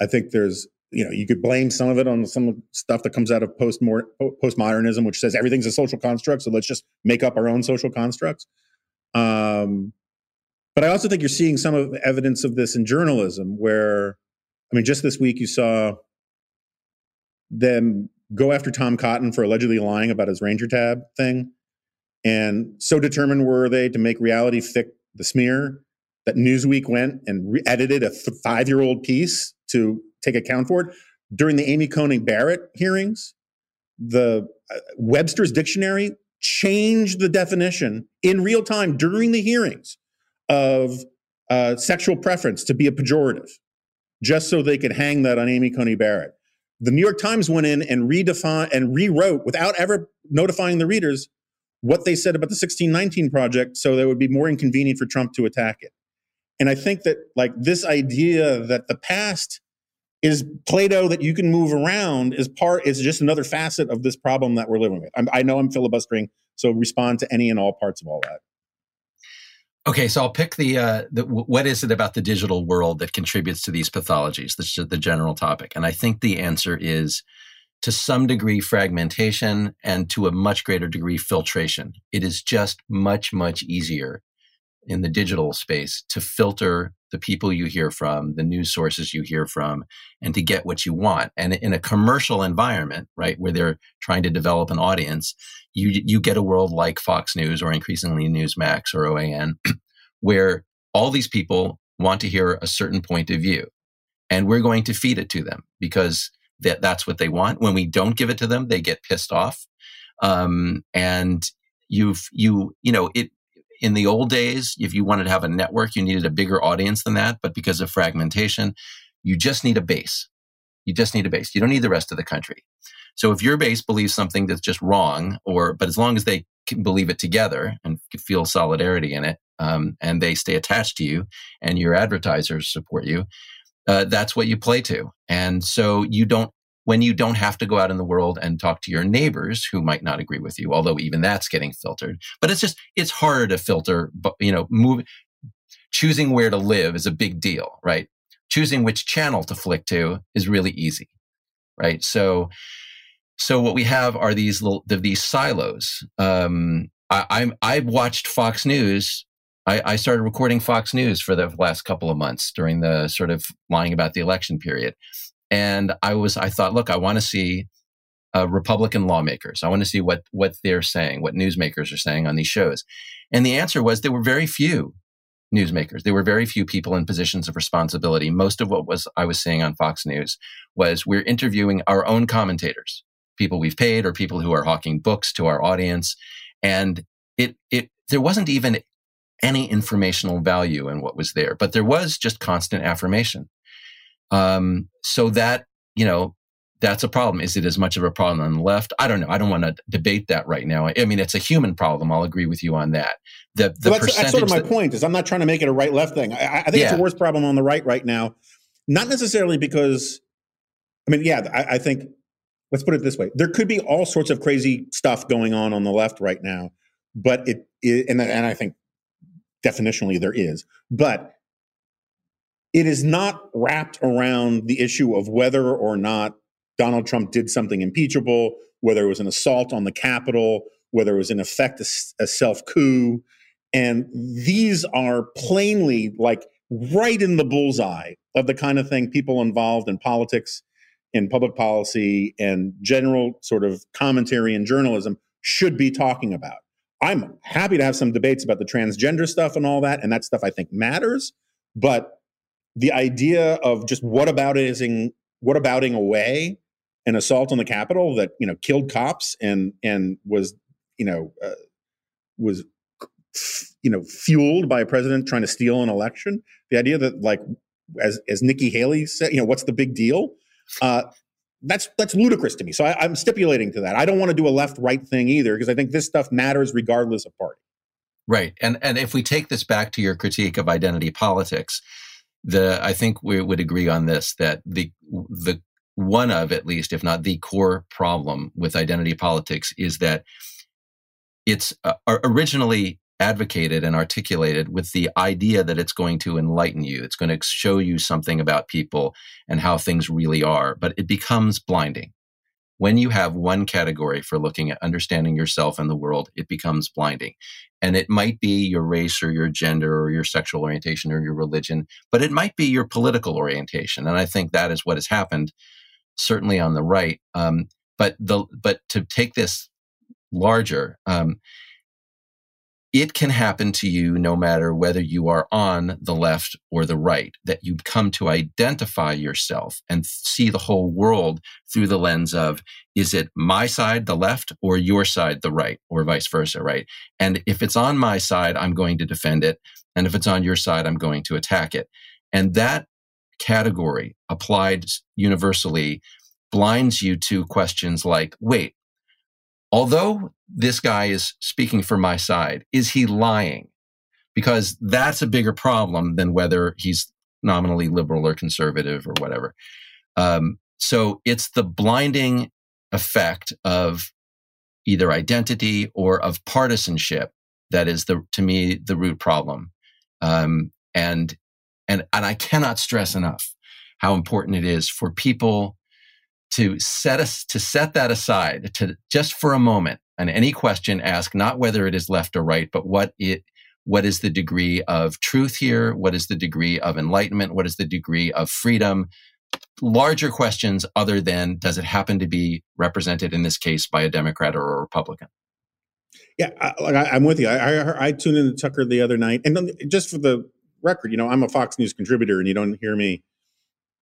I think there's you know you could blame some of it on some stuff that comes out of post postmodernism, which says everything's a social construct, so let's just make up our own social constructs. Um, but I also think you're seeing some of evidence of this in journalism, where I mean, just this week you saw them go after Tom Cotton for allegedly lying about his Ranger tab thing, and so determined were they to make reality fit the smear that Newsweek went and re- edited a th- five year old piece to take account for it. During the Amy Coney Barrett hearings, the uh, Webster's dictionary changed the definition in real time during the hearings of uh, sexual preference to be a pejorative, just so they could hang that on Amy Coney Barrett. The New York Times went in and redefined and rewrote without ever notifying the readers what they said about the 1619 project so that it would be more inconvenient for Trump to attack it. And I think that like this idea that the past is Play-Doh that you can move around is part is just another facet of this problem that we're living with. I'm, i know I'm filibustering, so respond to any and all parts of all that. Okay, so I'll pick the, uh, the what is it about the digital world that contributes to these pathologies? This is the general topic, and I think the answer is to some degree fragmentation and to a much greater degree filtration. It is just much much easier in the digital space to filter the people you hear from, the news sources you hear from, and to get what you want. And in a commercial environment, right, where they're trying to develop an audience, you you get a world like Fox News or increasingly Newsmax or OAN, where all these people want to hear a certain point of view, and we're going to feed it to them because that that's what they want. When we don't give it to them, they get pissed off, um, and you've you you know it in the old days, if you wanted to have a network, you needed a bigger audience than that. But because of fragmentation, you just need a base. You just need a base. You don't need the rest of the country. So if your base believes something that's just wrong, or but as long as they can believe it together and feel solidarity in it, um, and they stay attached to you, and your advertisers support you, uh, that's what you play to. And so you don't when you don't have to go out in the world and talk to your neighbors who might not agree with you, although even that's getting filtered. But it's just, it's harder to filter, but you know, move, choosing where to live is a big deal, right? Choosing which channel to flick to is really easy, right? So, so what we have are these little, these silos. Um, I, I'm, I've watched Fox News I, I, started recording Fox News for the last couple of months during the sort of lying about the election period. And I was, I thought, look, I want to see uh, Republican lawmakers. I want to see what what they're saying, what newsmakers are saying on these shows. And the answer was there were very few newsmakers. There were very few people in positions of responsibility. Most of what was I was seeing on Fox News was we're interviewing our own commentators, people we've paid or people who are hawking books to our audience. And it it there wasn't even any informational value in what was there, but there was just constant affirmation. Um, so that, you know, that's a problem. Is it as much of a problem on the left? I don't know. I don't want to debate that right now. I mean, it's a human problem. I'll agree with you on that. The, the that's, that's, sort of my that, point. Is I'm not trying to make it a right left thing. I, I think yeah. it's a worse problem on the right right now. Not necessarily because, I mean, yeah, I, I think. Let's put it this way: there could be all sorts of crazy stuff going on on the left right now, but it, it and and I think definitionally there is, but it is not wrapped around the issue of whether or not Donald Trump did something impeachable, whether it was an assault on the Capitol, whether it was in effect a, a self coup. And these are plainly like right in the bullseye of the kind of thing people involved in politics, in public policy, and general sort of commentary and journalism should be talking about. I'm happy to have some debates about the transgender stuff and all that, and that stuff I think matters. But the idea of just what abouting what abouting away an assault on the Capitol that you know killed cops and and was you know uh, was you know fueled by a president trying to steal an election. The idea that like as as Nikki Haley said, you know, what's the big deal? Uh, that's that's ludicrous to me. So I, am stipulating to that. I don't want to do a left right thing either because I think this stuff matters regardless of party. Right, and and if we take this back to your critique of identity politics, the I think we would agree on this that the the one of at least, if not the core problem with identity politics is that it's uh, originally advocated and articulated with the idea that it's going to enlighten you. It's going to show you something about people and how things really are, but it becomes blinding. When you have one category for looking at understanding yourself and the world, it becomes blinding. And it might be your race or your gender or your sexual orientation or your religion, but it might be your political orientation. And I think that is what has happened, certainly on the right. Um, but the but to take this larger, um, it can happen to you no matter whether you are on the left or the right, that you come to identify yourself and see the whole world through the lens of, is it my side, the left, or your side, the right, or vice versa, right? And if it's on my side, I'm going to defend it. And if it's on your side, I'm going to attack it. And that category applied universally blinds you to questions like, wait, although this guy is speaking for my side, is he lying? Because that's a bigger problem than whether he's nominally liberal or conservative or whatever. Um, so it's the blinding effect of either identity or of partisanship that is the to me the root problem. Um, and and and I cannot stress enough how important it is for people to set us to set that aside to just for a moment and any question ask not whether it is left or right but what it what is the degree of truth here? What is the degree of enlightenment? What is the degree of freedom? Larger questions other than does it happen to be represented in this case by a democrat or a republican? Yeah I, am with you. I, I, I tuned into tucker the other night and just for the record you know i'm a fox news contributor and you don't hear me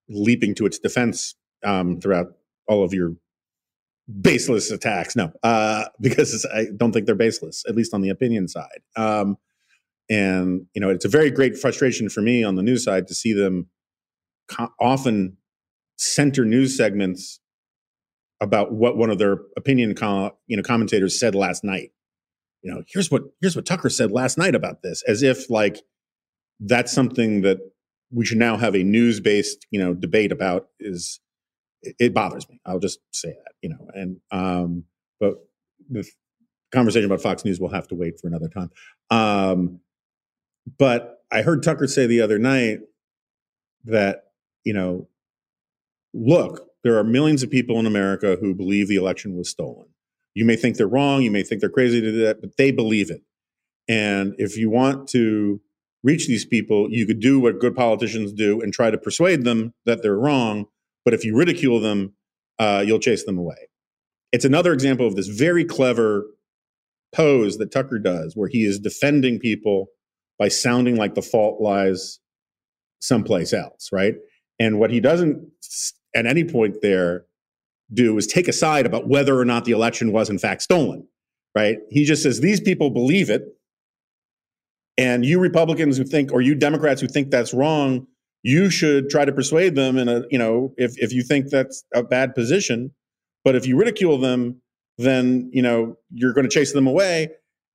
leaping to its defense um, throughout all of your baseless attacks. No, uh, because I don't think they're baseless, at least on the opinion side. Um, and you know, it's a very great frustration for me on the news side to see them co- often center news segments about what one of their opinion co- you know commentators said last night. You know, here's what here's what Tucker said last night about this, as if like that's something that we should now have a news based you know debate about is it, bothers me. I'll just say that, you know, and, um, but the conversation about Fox News will have to wait for another time. Um, but I heard Tucker say the other night that, you know, look, there are millions of people in America who believe the election was stolen. You may think they're wrong, you may think they're crazy to do that, but they believe it. And if you want to reach these people, you could do what good politicians do and try to persuade them that they're wrong but if you ridicule them, uh, you'll chase them away. It's another example of this very clever pose that Tucker does, where he is defending people by sounding like the fault lies someplace else, right? And what he doesn't at any point there do is take a side about whether or not the election was in fact stolen, right? He just says these people believe it. And you Republicans who think, or you Democrats who think that's wrong, you should try to persuade them in a you know if if you think that's a bad position but if you ridicule them then you know you're going to chase them away.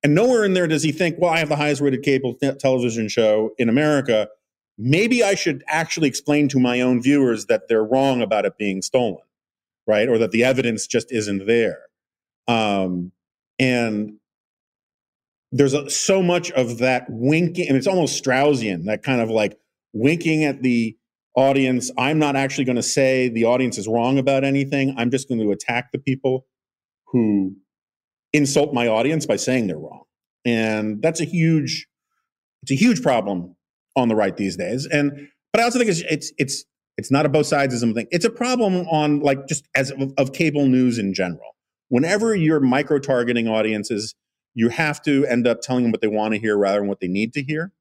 And nowhere in there does he think well i have the highest rated cable television show in america. Maybe i should actually explain to my own viewers that they're wrong about it being stolen right? Or that the evidence just isn't there. Um, and there's a, so much of that winking and it's almost straussian that kind of like winking at the audience. I'm not actually going to say the audience is wrong about anything. I'm just going to attack the people who insult my audience by saying they're wrong. And that's a huge it's a huge problem on the right these days. And but I also think it's it's it's it's not a both sidesism thing. It's a problem on like just as of, of cable news in general. Whenever you're micro targeting audiences, you have to end up telling them what they want to hear rather than what they need to hear.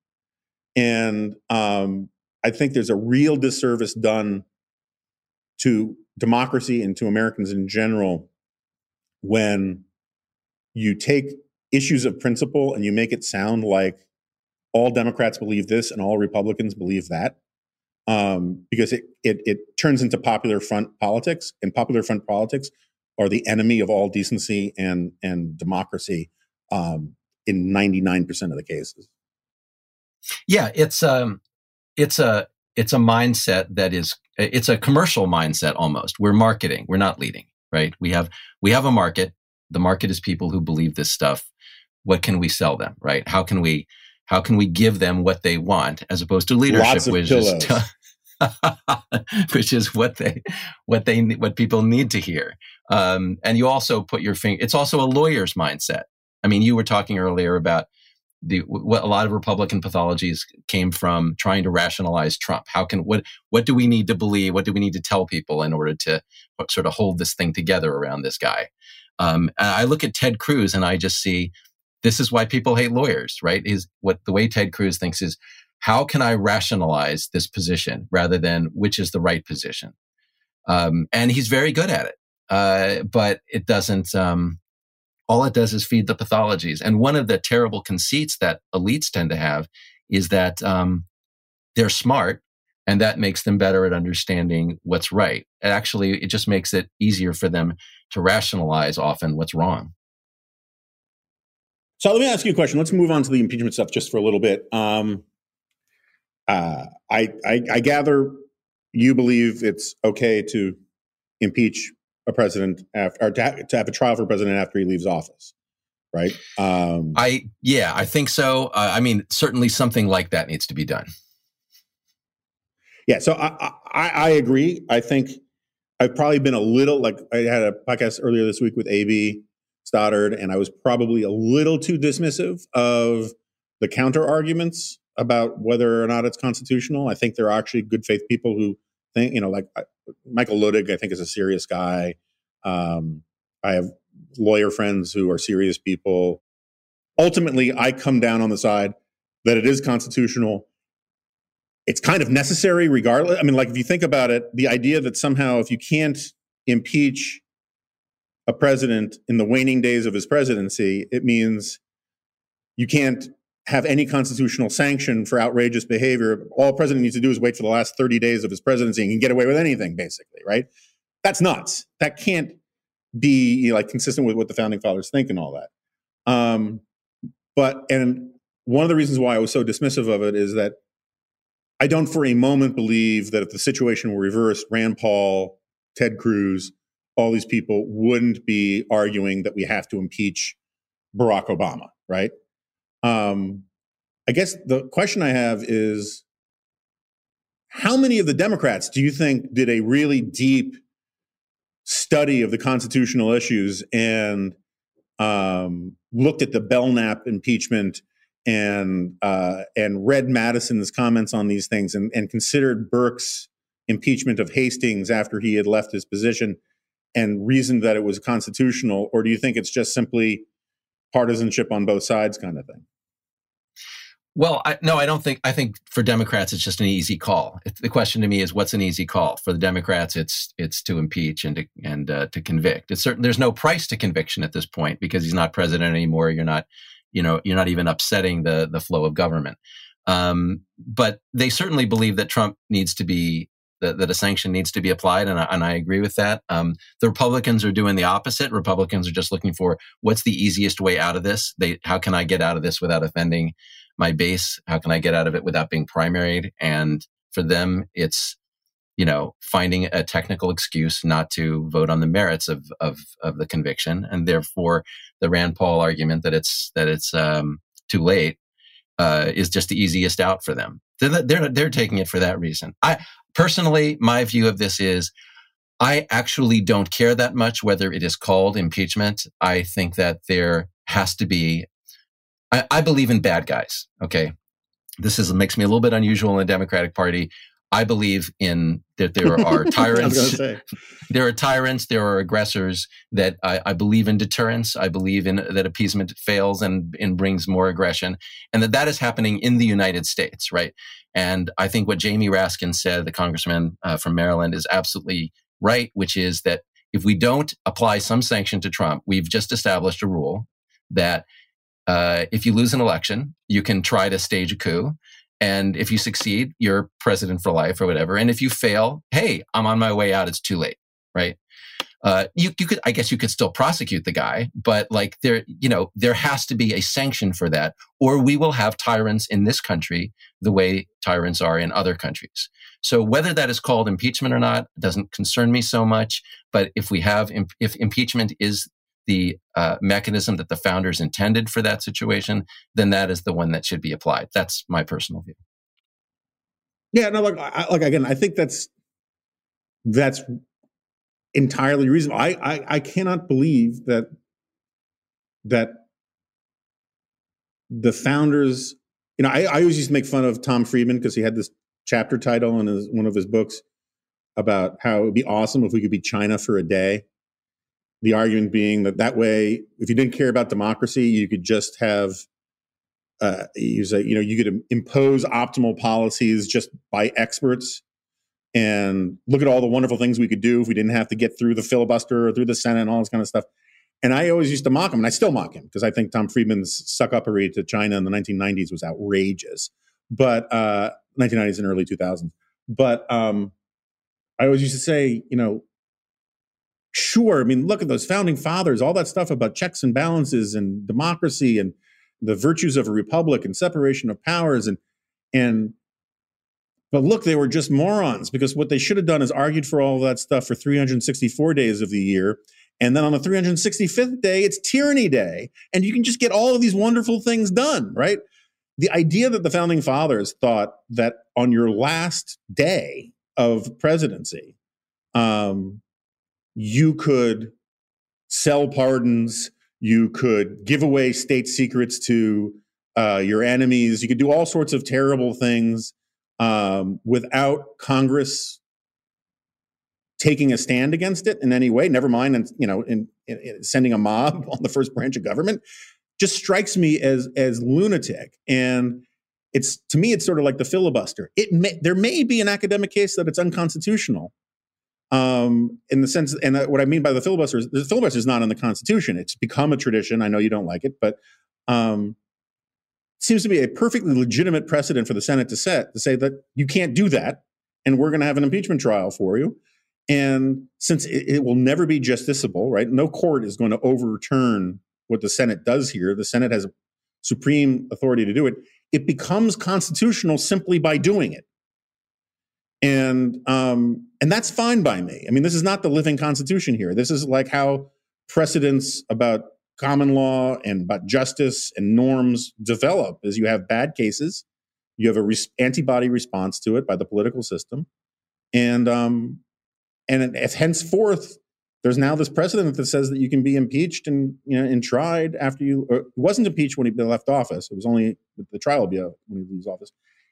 And um, I think there's a real disservice done to democracy and to Americans in general when you take issues of principle and you make it sound like all Democrats believe this and all Republicans believe that. Um, because it, it it turns into popular front politics, and popular front politics are the enemy of all decency and and democracy um, in ninety nine percent of the cases. Yeah, it's um, it's a it's a mindset that is it's a commercial mindset almost. We're marketing, we're not leading, right? We have we have a market. The market is people who believe this stuff. What can we sell them, right? How can we how can we give them what they want as opposed to leadership, which is t- which is what they what they what people need to hear. Um, and you also put your finger. It's also a lawyer's mindset. I mean, you were talking earlier about the what a lot of Republican pathologies came from trying to rationalize Trump. How can what what do we need to believe? What do we need to tell people in order to sort of hold this thing together around this guy? Um, I look at Ted Cruz and I just see this is why people hate lawyers, right? Is what the way Ted Cruz thinks is how can I rationalize this position rather than which is the right position? Um, and he's very good at it. Uh, but it doesn't, um, all it does is feed the pathologies. And one of the terrible conceits that elites tend to have is that um, they're smart and that makes them better at understanding what's right. actually, it just makes it easier for them to rationalize often what's wrong. So let me ask you a question. Let's move on to the impeachment stuff just for a little bit. Um, uh, I, I, I gather you believe it's okay to impeach a president after, or to have, to have a trial for president after he leaves office, right? Um, I yeah, I think so. Uh, I mean, certainly something like that needs to be done. Yeah, so I, I, I agree. I think I've probably been a little like I had a podcast earlier this week with AB Stoddard, and I was probably a little too dismissive of the counter arguments about whether or not it's constitutional. I think there are actually good faith people who you know, like Michael Luttig, I think is a serious guy. Um, I have lawyer friends who are serious people. Ultimately, I come down on the side that it is constitutional. It's kind of necessary, regardless. I mean, like if you think about it, the idea that somehow if you can't impeach a president in the waning days of his presidency, it means you can't have any constitutional sanction for outrageous behavior. All a president needs to do is wait for the last 30 days of his presidency and get away with anything, basically, right? That's nuts. That can't be you know, like consistent with what the founding fathers think and all that. Um, but and one of the reasons why I was so dismissive of it is that I don't for a moment believe that if the situation were reversed, Rand Paul, Ted Cruz, all these people wouldn't be arguing that we have to impeach Barack Obama, right? Um, I guess the question I have is how many of the Democrats do you think did a really deep study of the constitutional issues and um, looked at the Belknap impeachment and uh, and read Madison's comments on these things and, and considered Burke's impeachment of Hastings after he had left his position and reasoned that it was constitutional, or do you think it's just simply partisanship on both sides kind of thing? Well, I, no, I don't think. I think for Democrats, it's just an easy call. It, the question to me is, what's an easy call for the Democrats? It's it's to impeach and to and uh, to convict. It's certain. There's no price to conviction at this point because he's not president anymore. You're not, you know, you're not even upsetting the the flow of government. Um, but they certainly believe that Trump needs to be that, that a sanction needs to be applied, and I, and I agree with that. Um, the Republicans are doing the opposite. Republicans are just looking for what's the easiest way out of this. They, how can I get out of this without offending my base? How can I get out of it without being primaried? And for them, it's you know finding a technical excuse not to vote on the merits of of, of the conviction, and therefore the Rand Paul argument that it's that it's um, too late uh, is just the easiest out for them. They're, they're, they're taking it for that reason. I, personally, my view of this is I actually don't care that much whether it is called impeachment. I think that there has to be, I, I believe in bad guys. Okay. This is makes me a little bit unusual in the Democratic Party. I believe in that there are tyrants. there are tyrants. There are aggressors. That I, I, believe in deterrence. I believe in that appeasement fails and, and brings more aggression, and that that is happening in the United States, right? And I think what Jamie Raskin said, the congressman uh, from Maryland, is absolutely right, which is that if we don't apply some sanction to Trump, we've just established a rule that uh, if you lose an election, you can try to stage a coup. And if you succeed, you're president for life or whatever. And if you fail, hey, I'm on my way out. It's too late, right? Uh, you, you could, I guess you could still prosecute the guy, but like there, you know, there has to be a sanction for that, or we will have tyrants in this country the way tyrants are in other countries. So whether that is called impeachment or not doesn't concern me so much. But if we have, if impeachment is the uh, mechanism that the founders intended for that situation, then that is the one that should be applied. That's my personal view. Yeah, no, like, I, like again, I think that's that's entirely reasonable. I, I I cannot believe that that the founders, you know, I, I always used to make fun of Tom Friedman because he had this chapter title in his, one of his books about how it would be awesome if we could be China for a day. The argument being that that way, if you didn't care about democracy, you could just have, uh, you say, you know, you could impose optimal policies just by experts and look at all the wonderful things we could do if we didn't have to get through the filibuster or through the Senate and all this kind of stuff. And I always used to mock him, and I still mock him because I think Tom Friedman's suck uppery to China in the 1990s was outrageous. But uh, 1990s and early 2000s. But um, I always used to say, you know, sure. I mean, look at those founding fathers, all that stuff about checks and balances and democracy and the virtues of a republic and separation of powers and and but look, they were just morons because what they should have done is argued for all that stuff for 364 days of the year. And then on the 365th day, it's tyranny day. And you can just get all of these wonderful things done, right? The idea that the founding fathers thought that on your last day of presidency, um, you could sell pardons, you could give away state secrets to uh, your enemies, you could do all sorts of terrible things um, without Congress taking a stand against it in any way. Never mind, and you know, in, in, in sending a mob on the first branch of government, just strikes me as as lunatic. And it's to me, it's sort of like the filibuster. It may, there may be an academic case that it's unconstitutional, um, in the sense, and what I mean by the filibuster is the filibuster is not in the Constitution. It's become a tradition. I know you don't like it, but um, seems to be a perfectly legitimate precedent for the Senate to set to say that you can't do that, and we're going to have an impeachment trial for you. And since it, it, will never be justiciable, right? No court is going to overturn what the Senate does here. The Senate has supreme authority to do it. It becomes constitutional simply by doing it. And um, and that's fine by me. I mean, this is not the living constitution here. This is like how precedents about common law and about justice and norms develop as you have bad cases you have a res- antibody response to it by the political system and um and if henceforth there's now this precedent that says that you can be impeached and you know and tried after you or wasn't impeached when he left office it was only the trial be when he leaves office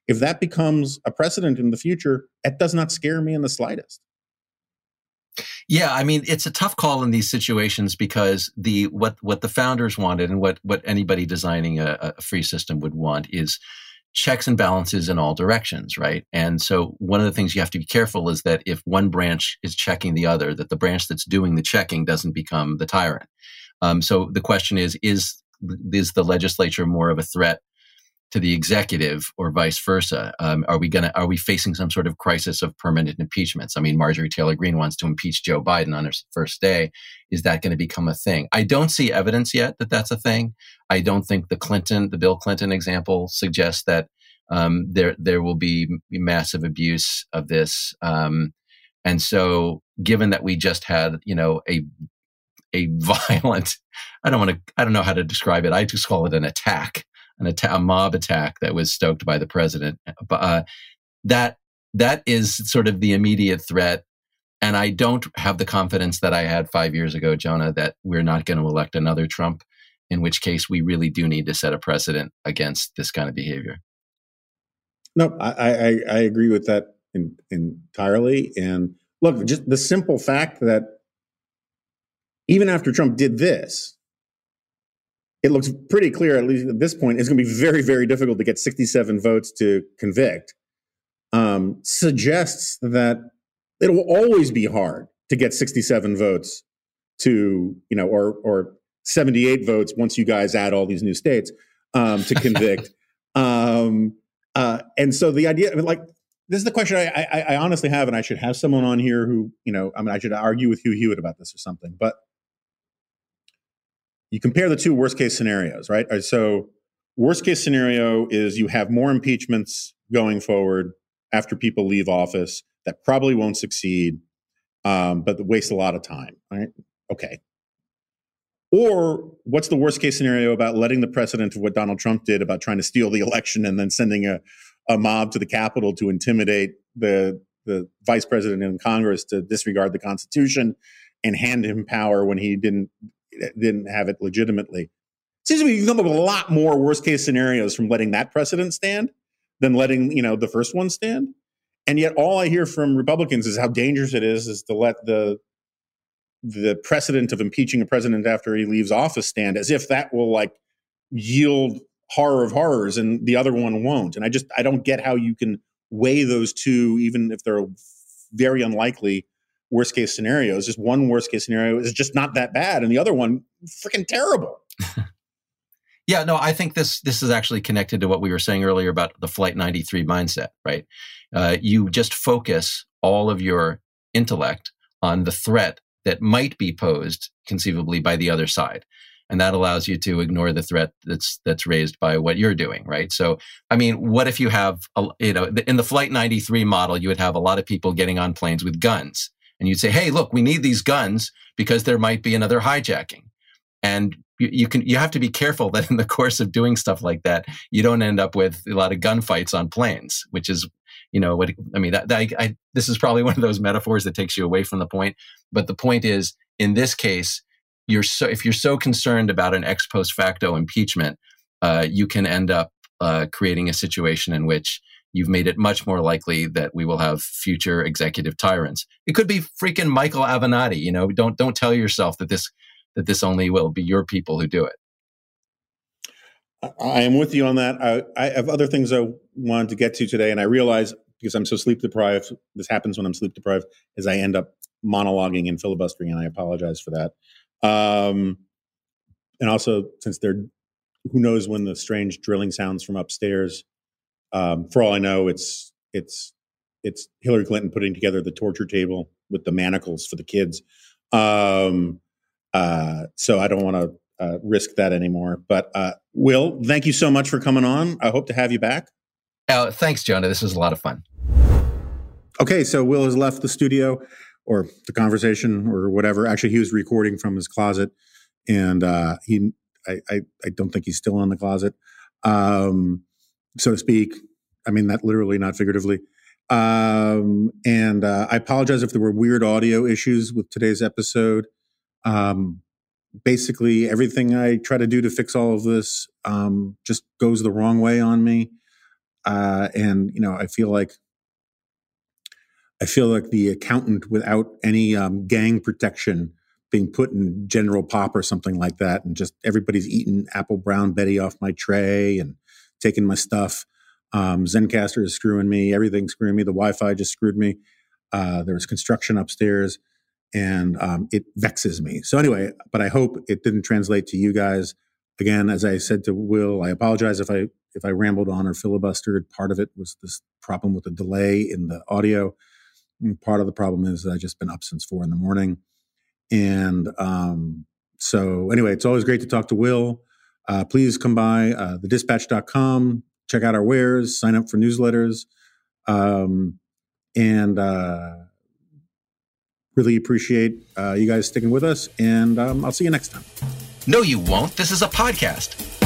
if that becomes a precedent in the future that does not scare me in the slightest yeah, I mean, it's a tough call in these situations because the what what the founders wanted and what what anybody designing a, a free system would want is checks and balances in all directions, right? And so one of the things you have to be careful is that if one branch is checking the other, that the branch that's doing the checking doesn't become the tyrant. Um, so the question is: is is the legislature more of a threat to the executive or vice versa? Um, are we going to are we facing some sort of crisis of permanent impeachments? I mean, Marjorie Taylor Greene wants to impeach Joe Biden on his first day. Is that going to become a thing? I don't see evidence yet that that's a thing. I don't think the Clinton, the Bill Clinton example suggests that um, there there will be massive abuse of this. Um, and so, given that we just had, you know, a a violent, I don't want to, I don't know how to describe it. I just call it an attack an attack, a mob attack that was stoked by the president. Uh, that that is sort of the immediate threat. And I don't have the confidence that I had five years ago, Jonah, that we're not going to elect another Trump. In which case, we really do need to set a precedent against this kind of behavior. No, I, I, I agree with that in, entirely. And look, just the simple fact that even after Trump did this, it looks pretty clear, at least at this point, it's going to be very, very difficult to get 67 votes to convict, um, suggests that it will always be hard to get 67 votes to, you know, or, or 78 votes once you guys add all these new states um, to convict. um, uh, and so the idea, I mean, like, this is the question I, I, I, honestly have, and I should have someone on here who, you know, I mean, I should argue with Hugh Hewitt about this or something. But you compare the two worst case scenarios, right? So, worst case scenario is you have more impeachments going forward after people leave office that probably won't succeed, um, but waste a lot of time, right? Okay. Or what's the worst case scenario about letting the precedent of what Donald Trump did about trying to steal the election and then sending a, a mob to the Capitol to intimidate the the vice president in Congress to disregard the Constitution and hand him power when he didn't didn't have it legitimately. Seems to me you come up with a lot more worst case scenarios from letting that precedent stand than letting you know the first one stand. And yet, all I hear from Republicans is how dangerous it is is to let the the precedent of impeaching a president after he leaves office stand, as if that will like yield horror of horrors, and the other one won't. And I just I don't get how you can weigh those two, even if they're very unlikely worst case scenarios. Just one worst case scenario is just not that bad, and the other one freaking terrible. Yeah, no, I think this this is actually connected to what we were saying earlier about the Flight 93 mindset, right? Uh, you just focus all of your intellect on the threat that might be posed conceivably by the other side and that allows you to ignore the threat that's that's raised by what you're doing right so i mean what if you have a, you know in the flight 93 model you would have a lot of people getting on planes with guns and you'd say hey look we need these guns because there might be another hijacking. And you, you, can you have to be careful that in the course of doing stuff like that you don't end up with a lot of gunfights on planes which is you know what i mean that, that I, this is probably one of those metaphors that takes you away from the point but the point is in this case you're so if you're so concerned about an ex post facto impeachment uh, you can end up uh, creating a situation in which you've made it much more likely that we will have future executive tyrants. It could be freaking Michael Avenatti. You know, don't don't tell yourself that this that this only will be your people who do it. I am with you on that. I, I, have other things I wanted to get to today, and I realize because I'm so sleep deprived, this happens when I'm sleep deprived, is I end up monologuing and filibustering, and I apologize for that. Um, and also, since they're who knows when the strange drilling sounds from upstairs. Um, for all I know, it's it's it's Hillary Clinton putting together the torture table with the manacles for the kids. Um, uh, so I don't want to uh, risk that anymore. But uh, Will, thank you so much for coming on. I hope to have you back. Uh, thanks, Jonah. This was a lot of fun. Okay, so Will has left the studio or the conversation or whatever. Actually, he was recording from his closet, and uh, he I, I, I don't think he's still in the closet, um, so to speak. I mean that literally, not figuratively. Um, and uh, I apologize if there were weird audio issues with today's episode. Um, basically, everything I try to do to fix all of this um, just goes the wrong way on me. Uh, and, you know, I feel like I feel like the accountant without any um, gang protection being put in general pop or something like that. And just everybody's eating apple brown Betty off my tray and taking my stuff. Um, Zencastr is screwing me. Everything's screwing me. The Wi Fi just screwed me. Uh, there was construction upstairs and um, it vexes me. So anyway, but I hope it didn't translate to you guys. Again, as I said to Will, I apologize if I if I rambled on or filibustered. Part of it was this problem with the delay in the audio. And part of the problem is I've just been up since four in the morning, and um, so anyway, it's always great to talk to Will. Uh, please come by uh, thedispatch.com, check out our wares, sign up for newsletters, um, and. Uh, Really appreciate uh, you guys sticking with us, and um, I'll see you next time. No, you won't. This is a podcast.